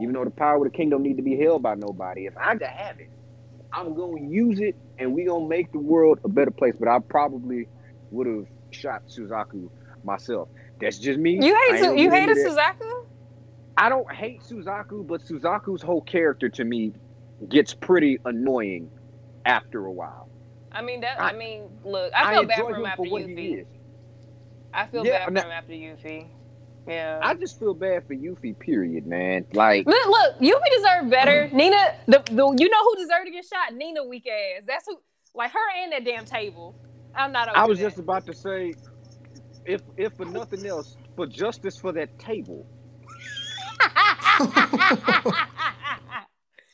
Even though the power of the king don't need to be held by nobody, if I could have it, I'm gonna use it and we gonna make the world a better place. But I probably would have shot Suzaku myself. That's just me. You hate Su- you get hated. Suzaku? I don't hate Suzaku, but Suzaku's whole character to me gets pretty annoying after a while. I mean that. I- I, mean, look, I feel bad for him him after for what he Yuffie. is. I feel Yeah, bad for now- him after Yuffie. Yeah. I just feel bad for Yuffie, period, man. Like, Look, look, Yuffie deserved better. Nina, the, the you know who deserved to get shot? Nina weak ass. That's who. Like her and that damn table. I'm not. Over I was that. just about to say, if if for nothing else, for justice for that table.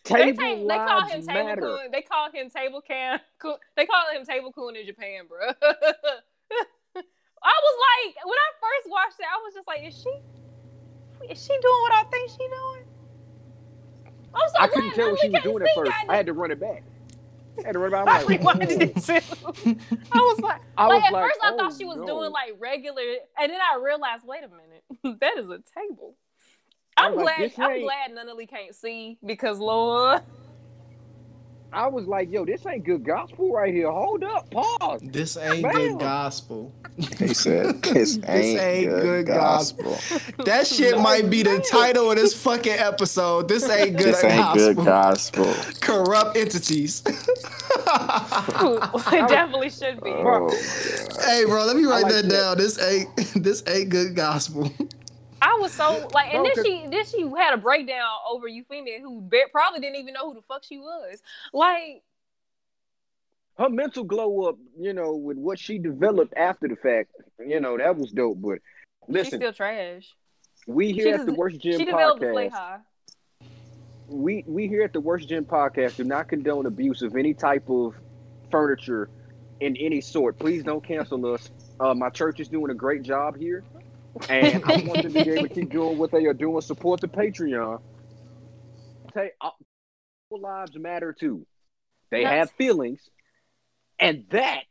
they, Table take, they call him lives table matter. coon. They call him table can. Coon, they call him table coon in Japan, bro. I was like, when I first watched it, I was just like, is she, is she doing what I think she doing? I'm so I couldn't tell what she was doing at first. I had to run it back. I had to run it back. I I'm like, rewinded it too. I was like, I like was at like, first I oh, thought she oh, was no. doing like regular, and then I realized, wait a minute, that is a table. I I'm was like, glad. I'm glad Nunnally can't see because Lord, I was like, yo, this ain't good gospel right here. Hold up, pause. This ain't Bam. good gospel. He said, "This ain't, ain't good, good gospel. That shit might be the title of this fucking episode. This ain't good This ain't gospel. good gospel." Corrupt entities. it definitely should be. Oh, hey, bro, let me write like that that. down. This ain't this ain't good gospel. I was so like, and Bro, then she then she had a breakdown over Euphemia, who ba- probably didn't even know who the fuck she was. Like, Her mental glow up, you know, with what she developed after the fact, you know, that was dope. But listen, she's still trash. we here She at just- the Worst Gen She developed the play podcast. high. we we here at the Worst Gen podcast do not condone abuse of any type of furniture in any sort. Please don't cancel us. Uh, my church is doing a great job here, and I want them to be able to keep doing what they are doing. Support the Patreon. Say, uh, lives matter too. They That's- have feelings, and that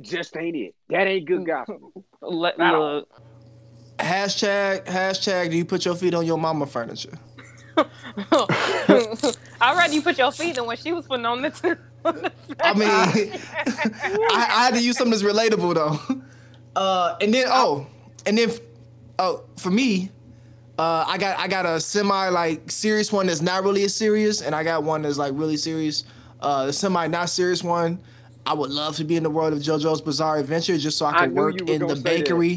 just ain't it. That ain't good gospel. Let, Wow. look, Hashtag hashtag. Do you put your feet on your mama furniture? I'd rather you put your feet than when she was putting on the. I mean, I, I had to use something that's relatable though. Uh, and then oh, and then oh, for me, uh, I got I got a semi like serious one that's not really as serious, and I got one that's like really serious. Uh, the semi not serious one. I would love to be in the world of JoJo's Bizarre Adventure just so I I could knew work in the gonna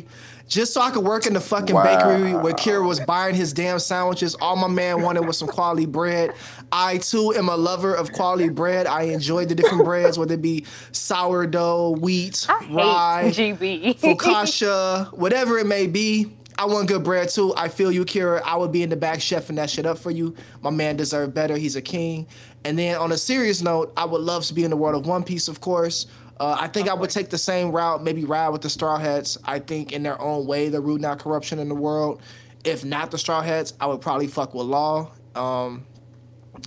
that. Bakery. Just so I could work in the fucking Wow. bakery where Kira was buying his damn sandwiches. All my man wanted was some quality bread. I too am a lover of quality bread. I enjoy the different breads, whether it be sourdough, wheat, I rye, GB. focaccia, whatever it may be. I want good bread too. I feel you, Kira. I would be in the back chefing that shit up for you. My man deserved better. He's a king. And then on a serious note, I would love to be in the world of One Piece, of course. Uh, I think I would take the same route, maybe ride with the Straw Hats. I think in their own way, they're rooting out corruption in the world. If not the Straw Hats, I would probably fuck with Law. Um,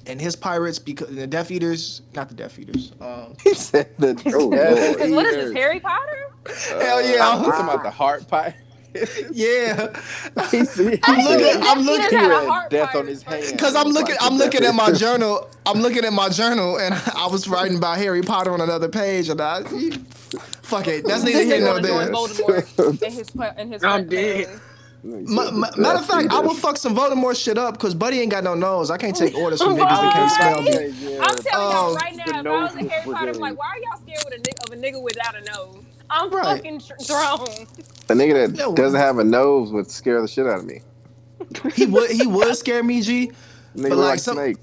and his pirates, because the Death Eaters, not the Death Eaters. Um, He said the Oh, Death Because what is this, Harry Potter? Hell yeah. I'm talking about the heart pie. yeah, I'm looking- I'm looking- just He had a had heart death on his hand. Cause I'm looking, I'm looking at my journal. I'm looking at my journal, and I was writing about Harry Potter on another page, and I, fuck it, that's neither This here nigga nor there. Voldemort in his in his I'm dead. Ma- ma- matter of fact, I will fuck some Voldemort shit up, cause Buddy ain't got no nose. I can't take orders from niggas that can't spell me. I'm telling y'all Oh, right now, the if I was nose a Harry Potter, I'm like, why are y'all scared with a nigga, of a nigga without a nose? I'm Right. fucking tr- thrown. A nigga that Yo. doesn't have a nose would scare the shit out of me. He would, he would scare me, G. Nigga But look like like some- snake.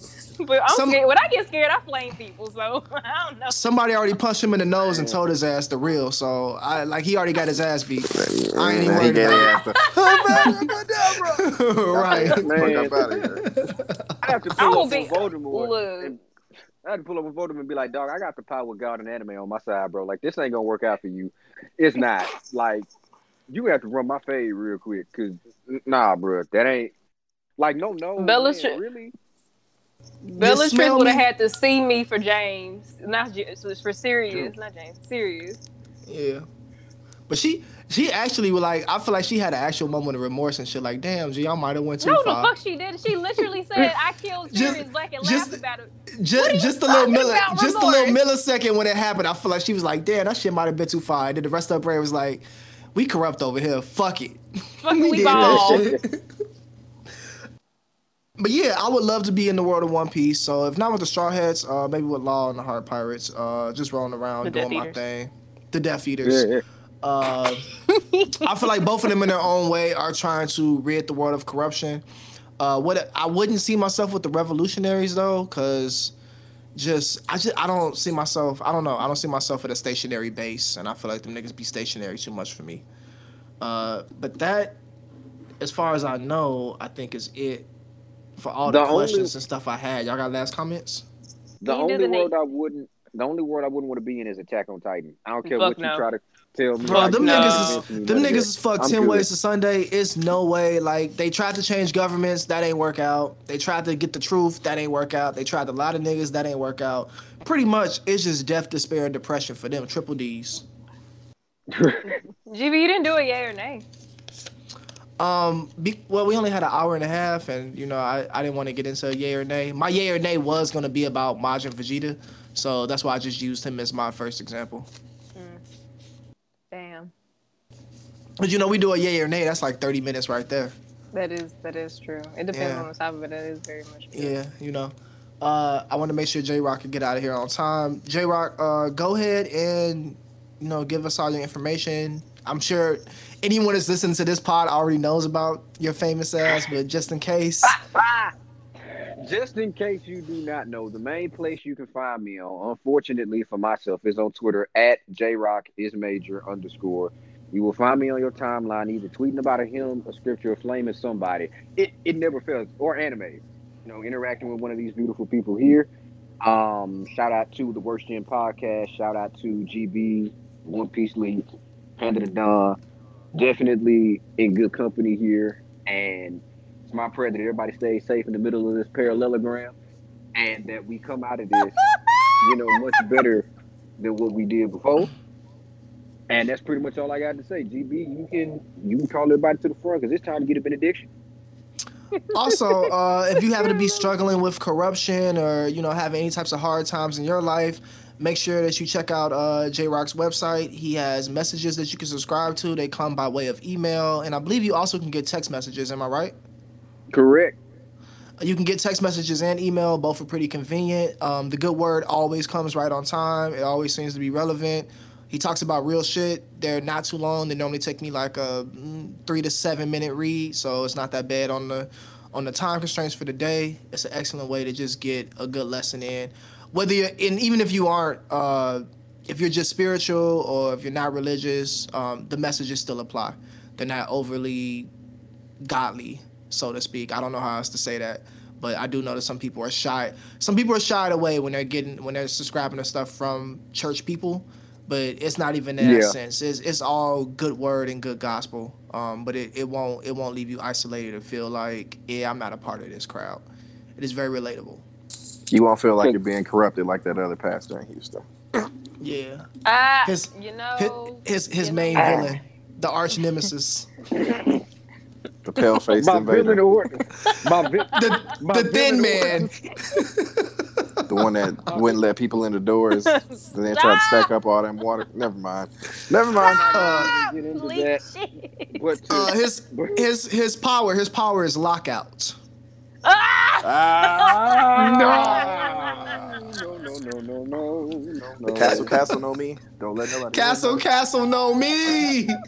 But I'm Some- scared. When I get scared, I flame people. So I don't know. Somebody already punched him in the nose and told his ass the real. So I like he already got his ass beat. I ain't even He worried gave about me ass the- right. Man. Out of here. I have to pull will up be- on Voldemort. Look. And, I had to pull up on Voldemort and be like, dog, I got the power of God and anime on my side, bro. Like, this ain't gonna work out for you. It's not. Like, you have to run my fade real quick, cause nah, bro, that ain't like no no. Bellatrix- man, really? Bellatrix smell would have had to see me for James, not just for Sirius, not James, Sirius. Yeah. But she she actually was like I feel like she had an actual moment of remorse and shit like damn G I might have went too far. No, the fuck she did. She literally said, "I killed Just- Sirius Black and just- laughed about it." Just, What are you just a little talking milli- just a little millisecond when it happened, I feel like she was like, damn, that shit might have been too far. And then the rest of her brain was like, we corrupt over here. Fuck it. Fucking we did ball. that shit. But yeah, I would love to be in the world of One Piece. So if not with the Straw Hats, uh, maybe with Law and the Heart Pirates, uh, just rolling around The doing my thing. The Death Eaters. Yeah, yeah. Uh, I feel like both of them in their own way are trying to rid the world of corruption. Uh, what I wouldn't see myself with the revolutionaries though, because just I just I don't see myself. I don't know. I don't see myself at a stationary base, and I feel like them niggas be stationary too much for me. Uh, but that, as far as I know, I think is it for all the, The only- questions and stuff I had. Y'all got last comments? The only do the world name. I wouldn't, the only world I wouldn't want to be in is Attack on Titan. I don't care Fuck what you try to tell me. Bro, like, them no. niggas is convince me them niggas that. is fucked I'm ten good. ways to Sunday. It's no way. Like they tried to change governments, that ain't work out. They tried to get the truth, that ain't work out. They tried a lot of niggas, that ain't work out. Pretty much, it's just death, despair, and depression for them. Triple D's. GB, you didn't do a yay or nay? Um, be, well, we only had an hour and a half, and you know, I, I didn't want to get into a yay or nay. My yay or nay was gonna be about Majin Vegeta, so that's why I just used him as my first example. Damn. But you know, we do a yay or nay. That's like thirty minutes right there. That is that is true. It depends Yeah. on the topic, but that is very much true. Yeah, you know. Uh, I want to make sure J Rock can get out of here on time. J Rock, uh, go ahead and you know give us all your information. I'm sure anyone that's listening to this pod already knows about your famous ass, but just in case, Just in case you do not know, the main place you can find me on, unfortunately for myself, is on Twitter at jrockismajor underscore. You will find me on your timeline either tweeting about a hymn, a scripture, or flaming somebody. It it never fails. Or anime. You know, interacting with one of these beautiful people here. Um, shout out to the Worst Gen Podcast. Shout out to GB, One Piece Leak, Panda the Don. Definitely in good company here. And it's my prayer that everybody stays safe in the middle of this parallelogram and that we come out of this, you know, much better than what we did before. And that's pretty much all I got to say. GB, you can you can call everybody to the front because it's time to get a benediction. also, uh, if you happen to be struggling with corruption or you know having any types of hard times in your life, make sure that you check out uh, J Rock's website. He has messages that you can subscribe to. They come by way of email, and I believe you also can get text messages. Am I right? Correct. You can get text messages and email. Both are pretty convenient. Um, the good word always comes right on time. It always seems to be relevant. He talks about real shit. They're not too long. They normally take me like a mm, three to seven minute read, so it's not that bad on the on the time constraints for the day. It's an excellent way to just get a good lesson in. Whether you're, and even if you aren't, uh, if you're just spiritual or if you're not religious, um, the messages still apply. They're not overly godly, so to speak. I don't know how else to say that, but I do know that some people are shy. Some people are shied away when they're getting when they're subscribing to stuff from church people, but it's not even in that Yeah. sense. It's it's all good word and good gospel. Um, but it, it won't it won't leave you isolated and feel like yeah I'm not a part of this crowd. It is very relatable. You won't feel like you're being corrupted like that other pastor in Houston. Yeah. Ah, His- you know, his, his you main know. villain, the arch nemesis, The pale faced invader. or my, the my the thin man. The one that wouldn't let people in the doors. Then they tried to stack up all them water. Never mind. Never mind. Uh, get into that. shit. Uh, his his his power his power is lockout. Ah! Ah! no, no, no, no, no, no, no. The castle, castle know me. Don't let nobody. Castle Castle know me.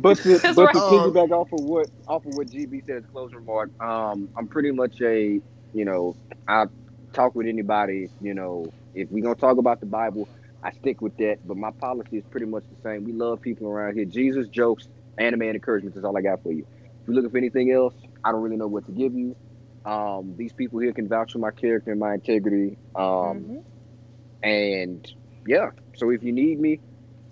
But to, That's but to piggyback off of what off of what GB said as closing remark, um, I'm pretty much a you know I talk with anybody. You know, if we gonna talk about the Bible, I stick with that. But my policy is pretty much the same. We love people around here. Jesus jokes, anime, and encouragement is all I got for you. If you're looking for anything else, I don't really know what to give you. Um, these people here can vouch for my character and my integrity. Um, Mhm. and yeah, so if you need me,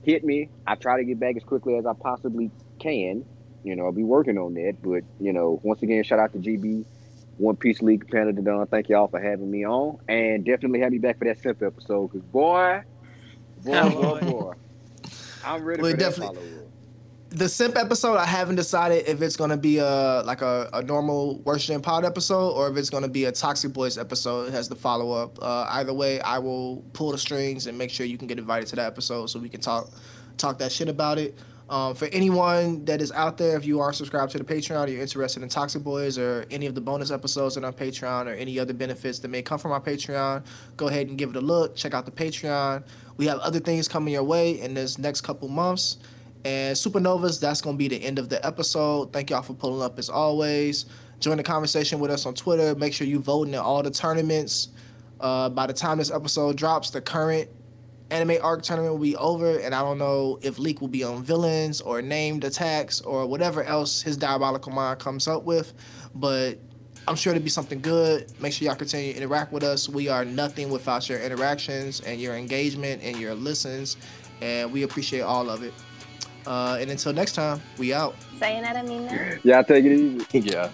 hit me. I try to get back as quickly as I possibly can. You know, I'll be working on that. But, you know, once again, shout out to GB, One Piece Leak, Canada Done. Thank y'all for having me on. And definitely have me back for that simp episode. Because, boy, boy, Oh, boy, boy. boy. I'm ready Well, for that definitely- follow-up. The simp episode, I haven't decided if it's gonna be a like a, a normal worst gen pod episode or if it's gonna be a Toxic Boys episode. It has the follow up. Uh, either way, I will pull the strings and make sure you can get invited to that episode so we can talk talk that shit about it. Um, for anyone that is out there, if you are subscribed to the Patreon, or you're interested in Toxic Boys or any of the bonus episodes on our Patreon or any other benefits that may come from our Patreon, go ahead and give it a look. Check out the Patreon. We have other things coming your way in this next couple months. And Supernovas, that's going to be the end of the episode. Thank y'all for pulling up as always. Join the conversation with us on Twitter. Make sure you voting in all the tournaments. Uh, by the time this episode drops, the current anime arc tournament will be over, and I don't know if Leak will be on villains or named attacks or whatever else his diabolical mind comes up with. But I'm sure it'll be something good. Make sure y'all continue to interact with us. We are nothing without your interactions and your engagement and your listens, and we appreciate all of it. Uh, and until next time, we out. Saying that I mean that. Yeah, take it easy. Yeah.